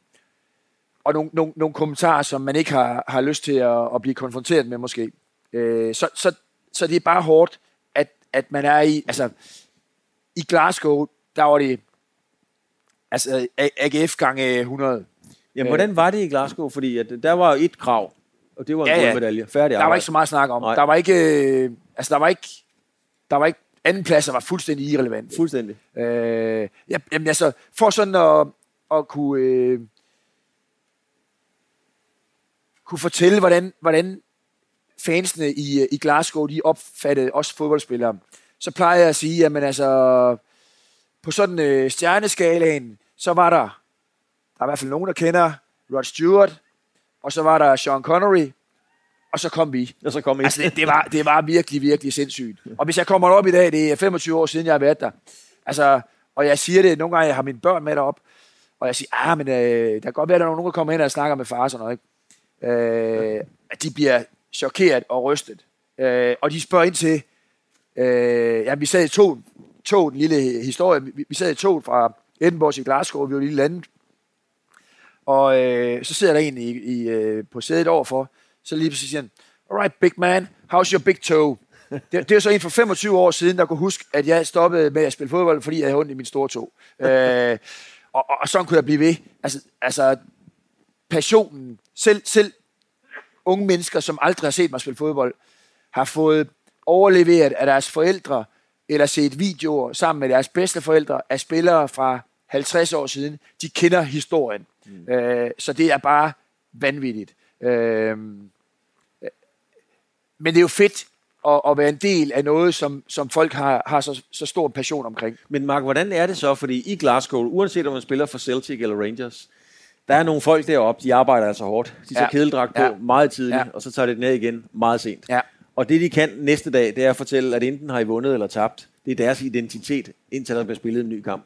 og nogle, nogle, nogle kommentarer, som man ikke har, har lyst til at, at blive konfronteret med måske. Øh, så, så, så det er bare hårdt, at, at man er i, altså, i Glasgow, der var det Altså AGF gange 100. Jamen, hvordan var det i Glasgow? Fordi at der var et krav, og det var en ja, ja. medalje. Færdig Der var ikke så meget at snakke om. Nej. Der var ikke, øh, altså der var ikke, der var ikke, anden pladser var fuldstændig irrelevant. Fuldstændig. Øh, ja, jamen altså, for sådan at, at kunne, øh, kunne fortælle, hvordan, hvordan fansene i, i Glasgow, de opfattede os fodboldspillere, så plejer jeg at sige, at altså, på sådan øh, stjerneskalaen, så var der, der er i hvert fald nogen, der kender Rod Stewart, og så var der Sean Connery, og så kom vi. Og så kom I. Altså, det, det, var, det var virkelig, virkelig sindssygt. Og hvis jeg kommer op i dag, det er 25 år siden, jeg har været der, altså, og jeg siger det, nogle gange, jeg har mine børn med derop, og jeg siger, ah, men øh, der kan godt være, at der er nogen, der kommer hen og snakker med far og sådan noget, ikke? Øh, at de bliver chokeret og rystet. Øh, og de spørger ind til, øh, ja, vi sad i to, tog en lille historie, vi, vi sad i toget fra Edinburgh til Glasgow, vi var lige landet. Og øh, så sidder der en i, i, øh, på sædet overfor, så lige præcis siger han, alright big man, how's your big toe? Det, det er så en for 25 år siden, der kunne huske, at jeg stoppede med at spille fodbold, fordi jeg havde ondt i min store tog. Øh, og, og, og sådan kunne jeg blive ved. Altså, altså passionen, selv, selv unge mennesker, som aldrig har set mig spille fodbold, har fået overleveret af deres forældre eller set videoer sammen med deres bedste forældre af spillere fra 50 år siden. De kender historien. Mm. Øh, så det er bare vanvittigt. Øh, men det er jo fedt at, at være en del af noget, som, som folk har, har så, så stor passion omkring. Men Mark, hvordan er det så? Fordi i Glasgow, uanset om man spiller for Celtic eller Rangers, der er nogle folk deroppe, de arbejder altså hårdt. De tager ja. kedeldragt på ja. meget tidligt, ja. og så tager det ned igen meget sent. Ja. Og det, de kan næste dag, det er at fortælle, at enten har I vundet eller tabt. Det er deres identitet, indtil der bliver spillet en ny kamp.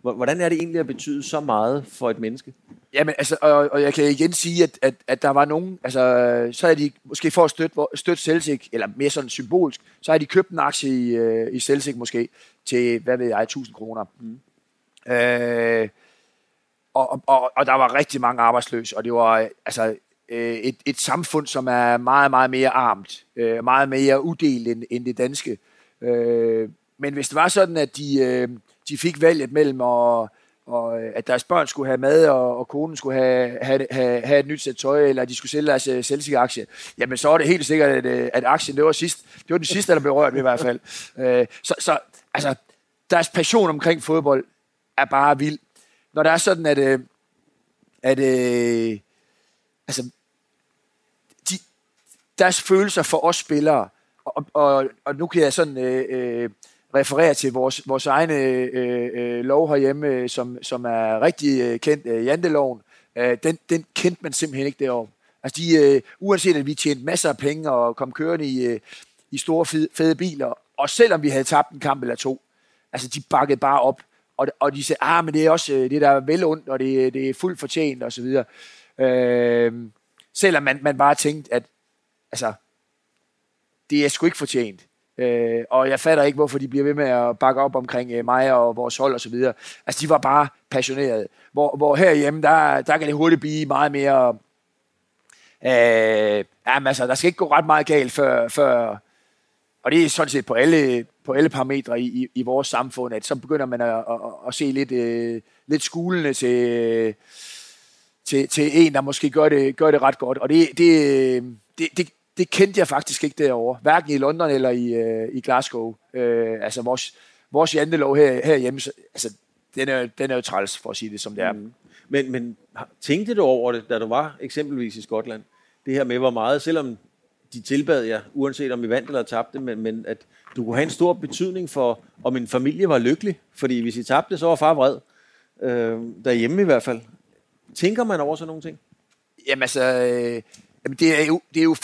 Hvordan er det egentlig at betyde så meget for et menneske? Jamen, altså, og, og jeg kan igen sige, at, at, at der var nogen, altså, så er de måske for at støtte, støtte Celtic, eller mere sådan symbolsk, så har de købt en aktie i, uh, i Celtic måske, til, hvad ved jeg, 1000 kroner. Mm. Øh, og, og, og der var rigtig mange arbejdsløse, og det var, altså, øh, et, et samfund, som er meget, meget mere armt, øh, meget mere uddelt end, end det danske. Øh, men hvis det var sådan, at de, øh, de fik valget mellem, og, og, at deres børn skulle have mad, og, og konen skulle have, have, have, have et nyt sæt tøj, eller de skulle sælge deres øh, uh, Celtic-aktie, jamen så er det helt sikkert, at, øh, at aktien, det var, sidst, det var den sidste, der blev rørt i hvert fald. Øh, så, så altså, deres passion omkring fodbold er bare vild. Når det er sådan, at, at, at altså, deres følelser for os spillere, og, og, og nu kan jeg sådan øh, øh, referere til vores, vores egne øh, øh, lov herhjemme, øh, som, som er rigtig øh, kendt, øh, janteloven, øh, den, den kendte man simpelthen ikke derovre. Altså de, øh, uanset at vi tjente masser af penge og kom kørende i, øh, i store fede, fede biler, og selvom vi havde tabt en kamp eller to, altså de bakkede bare op, og, og de sagde, ah, men det er også øh, det der er vel ondt, og det, det er fuldt fortjent, og så videre. Øh, selvom man, man bare tænkte, at altså, det er sgu ikke fortjent. Øh, og jeg fatter ikke, hvorfor de bliver ved med at bakke op omkring øh, mig og vores hold og så videre. Altså, de var bare passionerede. Hvor, hvor herhjemme, der, der kan det hurtigt blive meget mere... Øh, jamen, altså, der skal ikke gå ret meget galt, før, før og det er sådan set på alle, på alle parametre i, i, i vores samfund, at så begynder man at, at, at se lidt, øh, lidt skulende til, til, til en, der måske gør det, gør det ret godt. Og det, det, øh, det, det, det kendte jeg faktisk ikke derovre, hverken i London eller i, øh, i Glasgow. Øh, altså vores, vores jantelov her, herhjemme, så, altså, den er, den er jo træls, for at sige det som det er. Mm. Men, men tænkte du over det, da du var eksempelvis i Skotland? Det her med, hvor meget, selvom de tilbad jer, uanset om I vandt eller tabte, men, men at du kunne have en stor betydning for, om en familie var lykkelig. Fordi hvis I tabte, så var far vred. Øh, derhjemme i hvert fald. Tænker man over sådan nogle ting? Jamen altså, øh, jamen det, er jo, det er jo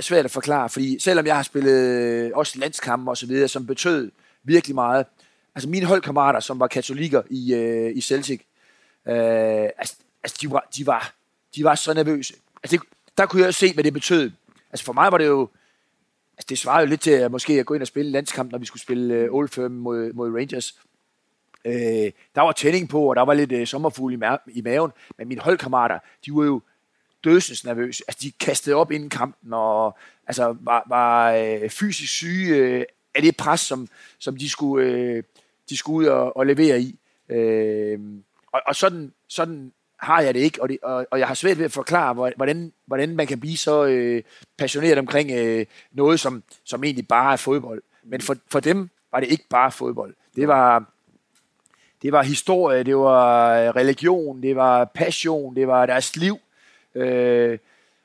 svært at forklare, fordi selvom jeg har spillet øh, også landskampe og så videre, som betød virkelig meget, altså mine holdkammerater, som var katolikker i, øh, i Celtic, øh, altså, altså de, var, de, var, de var så nervøse. Altså det, der kunne jeg se, hvad det betød. Altså for mig var det jo, altså det svarede jo lidt til at måske at gå ind og spille landskamp, når vi skulle spille øh, Old Firm mod, mod Rangers. Øh, der var tænding på, og der var lidt øh, sommerfugl i, ma- i maven, men mine holdkammerater, de var jo dødsens nervøse. Altså, de kastede op inden kampen, og altså, var, var øh, fysisk syge øh, af det pres, som, som de, skulle, øh, de skulle ud og, og levere i. Øh, og, og sådan, sådan har jeg det ikke, og, det, og, og jeg har svært ved at forklare, hvordan, hvordan man kan blive så øh, passioneret omkring øh, noget, som, som egentlig bare er fodbold. Men for, for dem var det ikke bare fodbold. Det var, det var historie, det var øh, religion, det var passion, det var deres liv. Øh,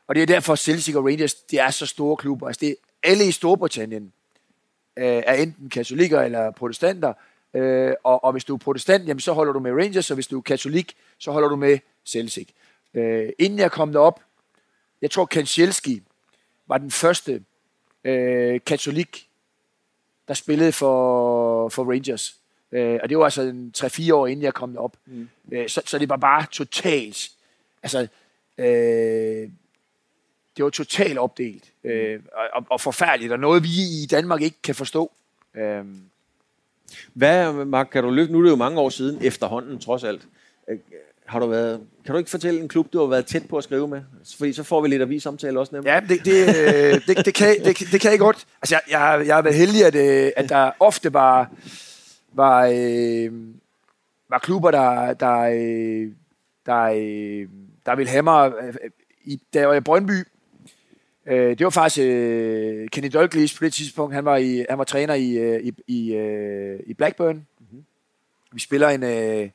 og det er derfor Celtic og Rangers, det er så store klubber. Altså det, alle i Storbritannien øh, er enten katolikker eller protestanter, øh, og, og hvis du er protestant, jamen, så holder du med Rangers, og hvis du er katolik, så holder du med Celtic. Øh, inden jeg kom derop, jeg tror Kanchelski var den første øh, katolik, der spillede for, for Rangers. Øh, og det var altså en 3-4 år inden jeg kom op. Mm. Øh, så, så det var bare totalt, altså, øh, det var totalt opdelt øh, og, og forfærdeligt, og noget vi i Danmark ikke kan forstå. Øh. Hvad, Mark, kan du løfte, nu er det jo mange år siden, efterhånden trods alt, øh, har du været, kan du ikke fortælle en klub, du har været tæt på at skrive med? Fordi så får vi lidt avisomtale også nemlig. Ja, det, det, øh, det, det, kan, det, det kan jeg godt. Altså, jeg, jeg, jeg har været heldig, at, øh, at der ofte var, var, øh, var klubber, der, der, øh, der, øh, der ville have mig. I, da jeg var i Brøndby, øh, det var faktisk øh, Kenny Dalglish på det tidspunkt. Han var, i, han var træner i, øh, i, i, øh, i Blackburn. Mm-hmm. Vi spiller en, øh,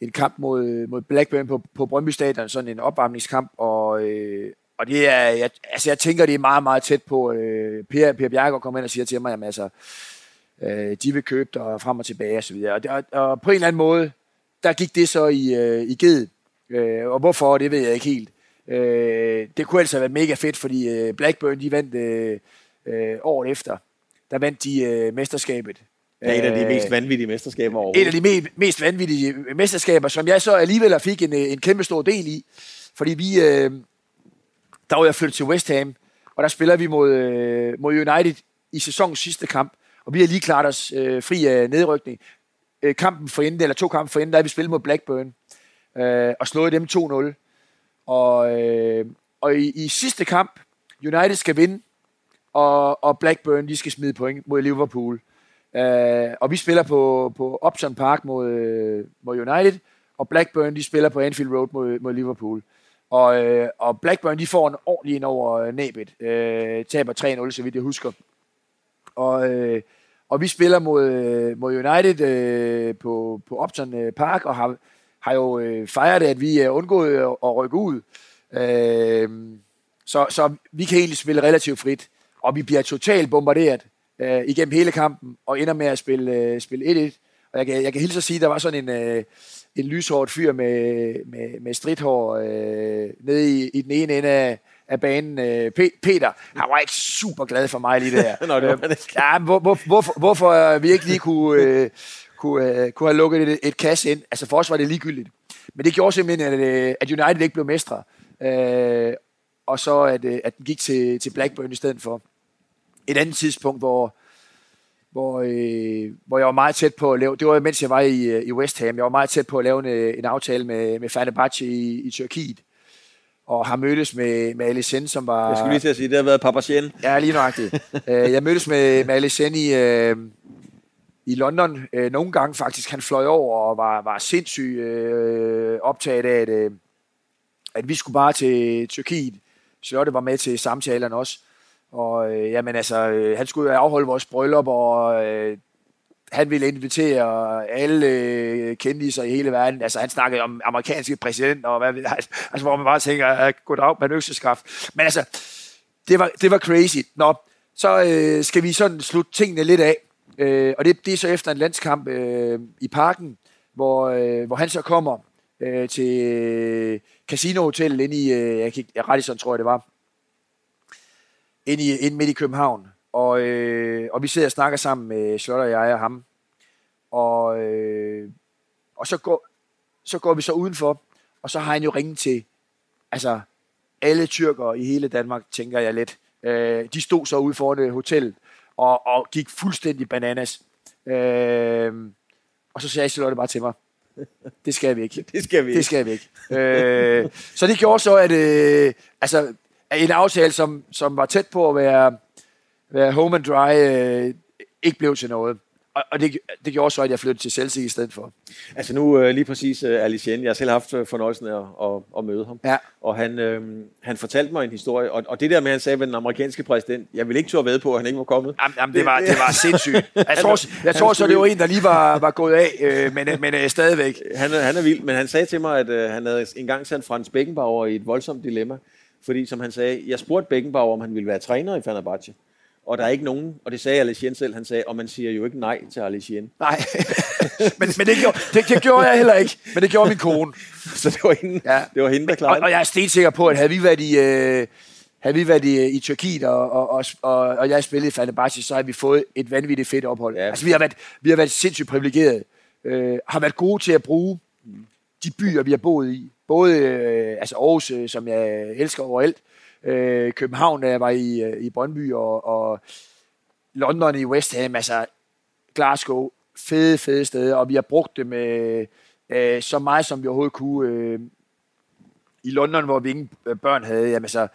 en kamp mod, mod Blackburn på, på Brøndby Stadion, sådan en opvarmningskamp, og, øh, og det er, jeg, altså jeg tænker, det er meget, meget tæt på, øh, Per, per Bjergård kommer ind og siger til mig, jamen altså, øh, de vil købe dig frem og tilbage og så videre. Og, og, og på en eller anden måde, der gik det så i, øh, i ged. Øh, og hvorfor, det ved jeg ikke helt. Øh, det kunne altså have været mega fedt, fordi øh, Blackburn, de vandt øh, øh, året efter. Der vandt de øh, mesterskabet. Det er et af de mest vanvittige mesterskaber overhovedet. Et af de me- mest vanvittige mesterskaber, som jeg så alligevel fik en, en kæmpe stor del i. Fordi vi, øh, der var jeg flyttet til West Ham, og der spiller vi mod, øh, mod United i sæsonens sidste kamp og vi har lige klart os øh, fri af nedrykning. Øh, kampen for enden, eller to kampe for enden, der har vi spillet mod Blackburn, øh, og slået dem 2-0. Og, øh, og i, i sidste kamp, United skal vinde, og, og Blackburn, de skal smide point mod Liverpool. Øh, og vi spiller på, på Upton Park mod, øh, mod United, og Blackburn, de spiller på Anfield Road mod, mod Liverpool. Og, øh, og Blackburn, de får en ordentlig ind over øh, næbet. Øh, taber 3-0, så vidt jeg husker. Og, øh, og vi spiller mod, øh, mod United øh, på, på Upton øh, Park, og har, har jo øh, fejret at vi er undgået at, at rykke ud. Øh, så, så vi kan egentlig spille relativt frit, og vi bliver totalt bombarderet øh, igennem hele kampen, og ender med at spille, øh, spille 1-1. Og jeg kan, jeg kan hilse at sige, at der var sådan en, øh, en lyshåret fyr med, med, med stridthår øh, nede i, i den ene ende af, af banen. Øh, Peter, han var ikke super glad for mig lige der. [LAUGHS] Nå, det var det. Ja, hvor, hvor, hvorfor, hvorfor vi ikke lige kunne, øh, kunne, øh, kunne have lukket et, et kasse ind. Altså for os var det ligegyldigt. Men det gjorde simpelthen, at, øh, at United ikke blev mestre. Øh, og så at, øh, at den gik til, til Blackburn i stedet for. Et andet tidspunkt, hvor, hvor, øh, hvor jeg var meget tæt på at lave, det var mens jeg var i, i West Ham, jeg var meget tæt på at lave en, en aftale med, med Fenerbahce i, i Tyrkiet og har mødtes med, med Alicen, som var... Jeg skulle lige til at sige, det har været Papacien. Ja, lige nøjagtigt. [LAUGHS] Øh, jeg mødtes med, med Alicen i, øh, i London øh, nogle gange faktisk. Han fløj over og var, var sindssygt øh, optaget af, at, øh, at vi skulle bare til Tyrkiet. Charlotte var med til samtalerne også. Og øh, jamen altså, øh, han skulle afholde vores bryllup, og øh, han ville invitere alle øh, kendiser i hele verden. Altså, han snakkede om amerikanske præsident, og hvad, altså, hvor man bare tænker, ah, goddag, man økseskaft. Men altså, det var, det var crazy. Nå, så øh, skal vi sådan slutte tingene lidt af. Øh, og det, det er så efter en landskamp øh, i parken, hvor, øh, hvor han så kommer øh, til Casino Hotel inde i, øh, jeg kan ikke, Radisson tror jeg det var, inde, i, inde midt i København. Og, øh, og vi sidder og snakker sammen med Slot og jeg og ham. Og, øh, og så, går, så går vi så udenfor, og så har han jo ringet til altså, alle tyrkere i hele Danmark, tænker jeg lidt. Øh, de stod så ude foran hotellet, hotel og, og gik fuldstændig bananas. Øh, og så sagde Charlotte bare til mig, det skal vi ikke. [LAUGHS] Det skal vi Det skal vi ikke. øh, så det gjorde så, at øh, altså, en aftale, som, som var tæt på at være, være home and dry, øh, ikke blev til noget. Og, og det, det gjorde så, at jeg flyttede til Chelsea i stedet for. Altså nu øh, lige præcis uh, Alicien. Jeg har selv haft øh, fornøjelsen af at, at, at møde ham. Ja. Og han, øh, han fortalte mig en historie. Og, og det der med, at han sagde ved den amerikanske præsident, jeg vil ikke turde ved på, at han ikke var kommet. Jamen, jamen det, var, det var sindssygt. [LAUGHS] Jeg tror, jeg tror så, det var en, der lige var, var gået af, øh, men, men øh, stadigvæk. Han, han er vild, men han sagde til mig, at øh, han havde engang sat Frans Beckenbauer i et voldsomt dilemma. Fordi som han sagde, jeg spurgte Beckenbauer, om han ville være træner i Fenerbahce. Og der er ikke nogen, og det sagde Alicien selv, han sagde, og man siger jo ikke nej til Alicien. Nej, [LAUGHS] men, men det, gjorde, det, det gjorde jeg heller ikke, men det gjorde min kone. [LAUGHS] Så det var hende, Ja. det var hende der Og, klarede og jeg er stensikker på, at havde vi været i, øh, havde vi været i, i Tyrkiet, og, og, og, og, og jeg spillede i Fenerbahce, så har vi fået et vanvittigt fedt ophold. Ja. Altså, vi har været, vi har været sindssygt privilegerede. Øh, har været gode til at bruge de byer, vi har boet i. Både øh, altså Aarhus, øh, som jeg elsker overalt, øh, øh, København, da jeg var i, øh, i Brøndby, og, og London i West Ham, altså Glasgow, fede, fede steder, og vi har brugt dem øh, øh, så meget, som vi overhovedet kunne. Øh, I London, hvor vi ingen øh, børn havde, jamen altså,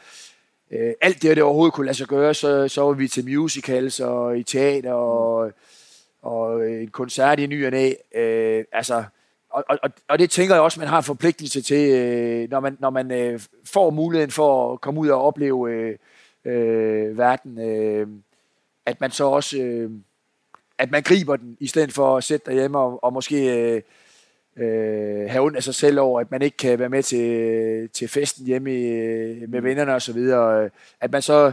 øh, alt det, der overhovedet kunne lade sig gøre, så, så var vi til musicals og i teater og, og en koncert i ny og næ. Øh, altså, og, og, og det tænker jeg også, man har en forpligtelse til, øh, når man, når man øh, får muligheden for at komme ud og opleve øh, øh, verden, øh, at man så også øh, at man griber den, i stedet for at sætte derhjemme og, og måske øh, øh, have ondt af sig selv over, at man ikke kan være med til, til festen hjemme i, øh, med vennerne og så videre. At man så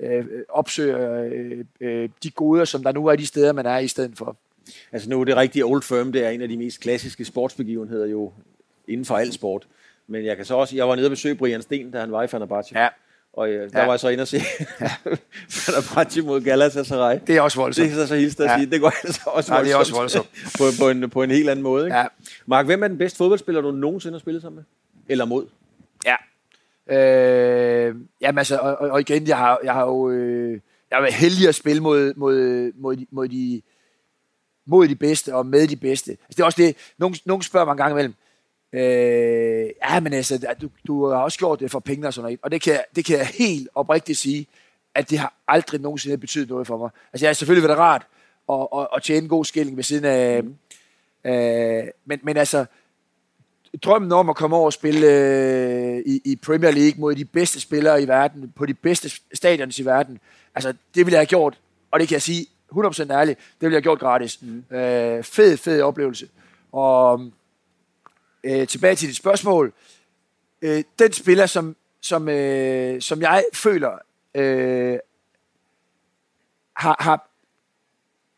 øh, opsøger øh, øh, de goder, som der nu er de steder, man er i stedet for. Altså nu er det rigtige Old Firm, det er en af de mest klassiske sportsbegivenheder jo inden for al sport. Men jeg kan så også, jeg var nede og besøge Brian Sten, da han var i Fenerbahce. Ja. Og øh, der Ja. var jeg så inde og se [LAUGHS] Fenerbahce mod Galatasaray. Det er også Det voldsomt. er så så hilst at Ja. sige. Det går altså også Ja, det er også [LAUGHS] på, på, en, på en helt anden måde. Ikke? Ja. Mark, hvem er den bedste fodboldspiller, du nogensinde har spillet sammen med? Eller mod? Ja. Øh, jamen altså, og, og- igen, jeg har, jeg har jo øh, jeg har været heldig at spille mod, mod, mod, de, mod, de, mod de bedste og med de bedste. Altså, det er også det, nogen, nogen spørger mig en gang imellem, øh, ja, men altså, du, du har også gjort det for penge og sådan noget, og det kan, jeg, det kan jeg helt oprigtigt sige, at det har aldrig nogensinde betydet noget for mig. Altså, jeg har selvfølgelig været rart at, at, at tjene en god skilling ved siden af, mm. øh, men, men altså, drømmen om at komme over og spille øh, i, i Premier League mod de bedste spillere i verden, på de bedste stadions i verden, altså det ville jeg have gjort, og det kan jeg sige 100% ærligt, det ville jeg gjort gratis. Mm. Øh, fed, fed oplevelse. Og øh, tilbage til dit spørgsmål. Øh, den spiller, som, som, øh, som jeg føler øh, har, har,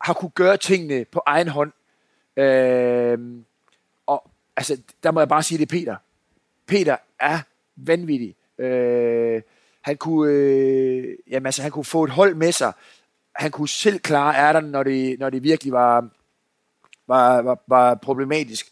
har kunne gøre tingene på egen hånd, øh, og altså, der må jeg bare sige, det er Peter. Peter er vanvittig. Øh, han kunne, øh, jamen, altså, han kunne få et hold med sig. Han kunne selv klare ærterne, når det, når det virkelig var, var, var, var problematisk.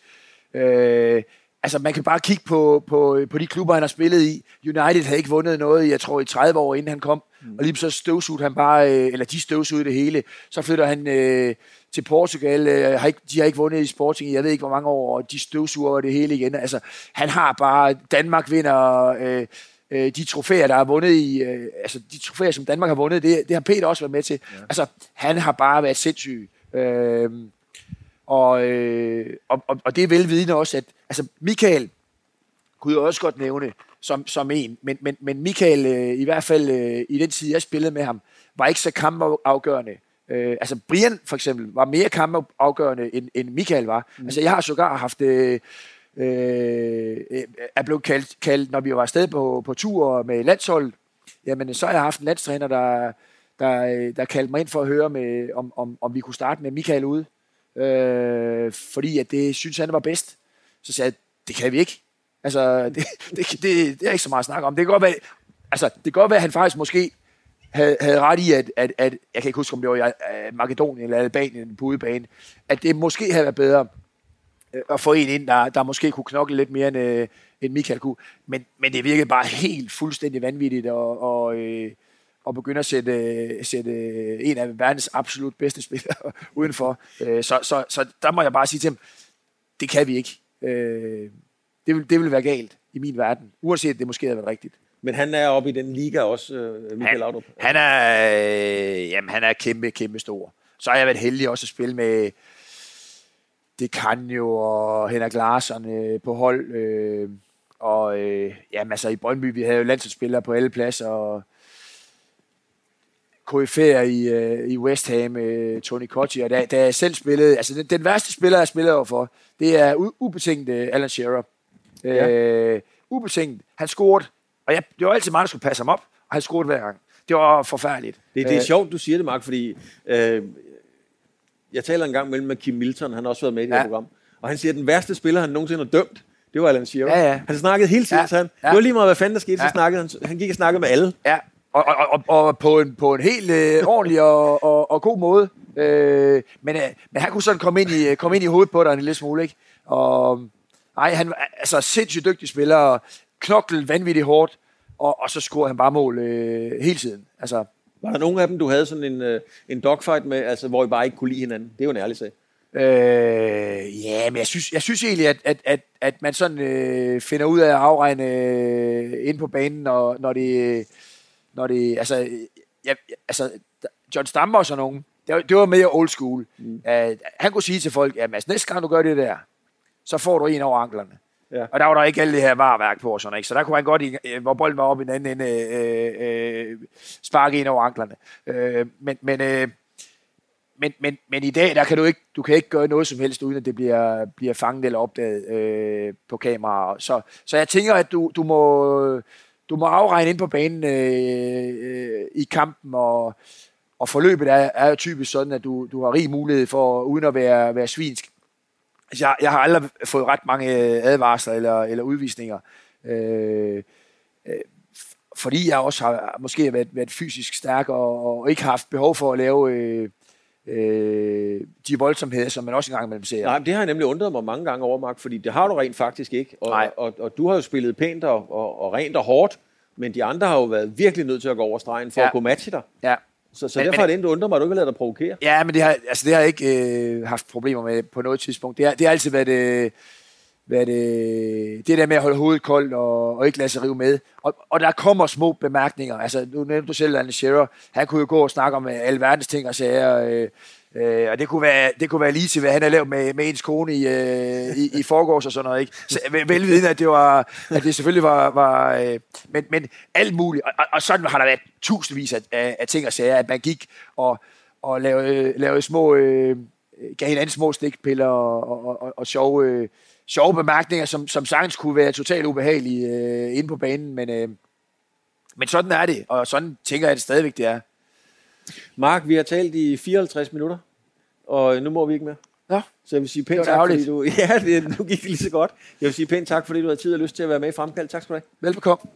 Øh, altså, man kan bare kigge på, på, på de klubber, han har spillet i. United havde ikke vundet noget, jeg tror, i 30 år, inden han kom. Mm. Og lige så støvsugede han bare, øh, eller de støvsugede det hele. Så flytter han øh, til Portugal. Øh, har ikke, de har ikke vundet i Sporting jeg ved ikke, hvor mange år, og de støvsuger det hele igen. Altså, han har bare, Danmark vinder øh, øh, de trofæer, der er vundet i, øh, altså de trofæer, som Danmark har vundet, det, det har Peter også været med til. Ja. Altså, han har bare været sindssyg. Øh, og, øh, og, og, det er velvidende også, at altså Michael kunne jeg også godt nævne som, som en, men, men, men Michael, øh, i hvert fald øh, i den tid, jeg spillede med ham, var ikke så kampafgørende. Øh, altså Brian for eksempel var mere kampafgørende, end, end Michael var. Mm. Altså jeg har sågar haft... Øh, Øh, øh, er blevet kaldt, kaldt, når vi var afsted på, på tur med landshold, jamen så har jeg haft en landstræner, der, der, øh, der kaldte mig ind for at høre, med, om, om, om vi kunne starte med Michael ude. Øh, fordi at det synes han var bedst. Så sagde jeg, det kan vi ikke. Altså, [LAUGHS] det, det, det, det er ikke så meget at snakke om. Det kan godt være, altså, det kan godt være at han faktisk måske havde, havde ret i, at, at, at, jeg kan ikke huske, om det var i øh, Makedonien eller Albanien på udebane, at det måske havde været bedre at få en ind, der, der måske kunne knokle lidt mere end, øh, end Michael kunne. Men, men det virkede bare helt fuldstændig vanvittigt og, og, øh, og begynde at sætte, sætte en af verdens absolut bedste spillere [LAUGHS] udenfor. Øh, så, så, så der må jeg bare sige til ham, det kan vi ikke. Øh, det, vil, det vil være galt i min verden, uanset det måske havde været rigtigt. Men han er oppe i den liga også, øh, Michael han, Laudrup. Han er, øh, jamen, han er kæmpe, kæmpe stor. Så har jeg været heldig også at spille med det kan jo og Henrik Larsson øh, på hold. Øh, og øh, jamen, altså i Brøndby, vi havde jo landsholdsspillere på alle pladser, og KF'er i, øh, i West Ham, øh, Tony Kotti, og da, da jeg selv spillede, altså den, den værste spiller, jeg spillede overfor, det er u- ubetinget øh, Alan Shearer. Ja. Øh, ubetinget. Han scorede, og jeg, det var altid mig, der skulle passe ham op, og han scorede hver gang. Det var forfærdeligt. Det, det er øh, sjovt, du siger det, Mark, fordi øh, jeg taler en gang mellem med Kim Milton, han har også været med i det ja. program, og han siger, at den værste spiller, han nogensinde har dømt, det var Alan Shearer. Ja, ja. Han snakkede hele tiden, ja, så han, ja. det var lige meget, hvad fanden der skete, ja. så snakkede han, han gik og snakkede med alle. Ja, og, og, og, og på, en, på en helt øh, ordentlig og, og, og god måde. Øh, men, øh, men han kunne sådan komme ind i, komme ind i hovedet på dig en lille smule, ikke? Og, nej, han altså sindssygt dygtig spiller, knoklet vanvittigt hårdt, og, og så scorede han bare mål øh, hele tiden. Altså, var der nogen af dem, du havde sådan en, øh, en dogfight med, altså, hvor I bare ikke kunne lide hinanden? Det er jo en ærlig sag. Øh, ja, men jeg synes, jeg synes egentlig, at, at, at, at man sådan øh, finder ud af at afregne øh, ind på banen, når, når det, når det, altså, ja, altså John Stammer og sådan nogen, det var, det var mere old school. Mm. Uh, han kunne sige til folk, at altså, næste gang du gør det der, så får du en over anklerne. Ja. Og der var der ikke alle det her varværk på, sådan, ikke? så der kunne han godt, øh, hvor bolden var oppe i den anden ende, øh, øh, øh, sparke ind over anklerne. Øh, men, men, øh, men, men, men i dag, der kan du ikke, du kan ikke gøre noget som helst, uden at det bliver, bliver fanget eller opdaget øh, på kamera. Så, så jeg tænker, at du, du må du må afregne ind på banen øh, øh, i kampen, og, og forløbet er, er jo typisk sådan, at du, du har rig mulighed for, uden at være, være svinsk. Altså, jeg, jeg har aldrig fået ret mange advarsler eller, eller udvisninger, øh, øh, fordi jeg også har måske været, været fysisk stærk, og, og ikke haft behov for at lave... Øh, øh, de voldsomheder, som man også engang imellem ser. Nej, det har jeg nemlig undret mig mange gange over, Mark, fordi det har du rent faktisk ikke. Og, Nej. og, og, og du har jo spillet pænt og, og, og rent og hårdt, men de andre har jo været virkelig nødt til at gå over stregen for ja. at kunne matche dig. Ja. Så, så men, derfor men, er det du undrer mig, at du ikke vil lade dig provokere. Ja, men det har, altså, det har jeg ikke øh, haft problemer med på noget tidspunkt. Det har, det har altid været... Øh, hvad det, det der med at holde hovedet koldt og, og ikke lade sig rive med. Og, og der kommer små bemærkninger. Altså, nu nævnte du selv, Anne Scherer. Han kunne jo gå og snakke om øh, alle verdens ting og sager. Øh, øh, og det kunne være, det kunne være lige til, hvad han har lavet med, med ens kone i, øh, i, i forgårs og sådan noget. Ikke? Så, velvidende, at det, var, at det selvfølgelig var... var øh, men, men alt muligt. Og, og, sådan har der været tusindvis af, af, af ting og sager, at man gik og, og lavede, lavede små... Øh, gav hinanden små stikpiller og, og, og, og sjove... Øh, sjove bemærkninger, som, som sagtens kunne være totalt ubehagelige øh, inde på banen, men, øh, men sådan er det, og sådan tænker jeg, at det stadigvæk det er. Mark, vi har talt i 54 minutter, og nu må vi ikke mere. Ja. Så jeg vil sige pænt tak, fordi du... [LAUGHS] Ja, det, nu gik det lige så godt. Jeg vil sige pænt tak, fordi du havde tid og lyst til at være med i Fremkald. Tak skal du have. Velbekomme.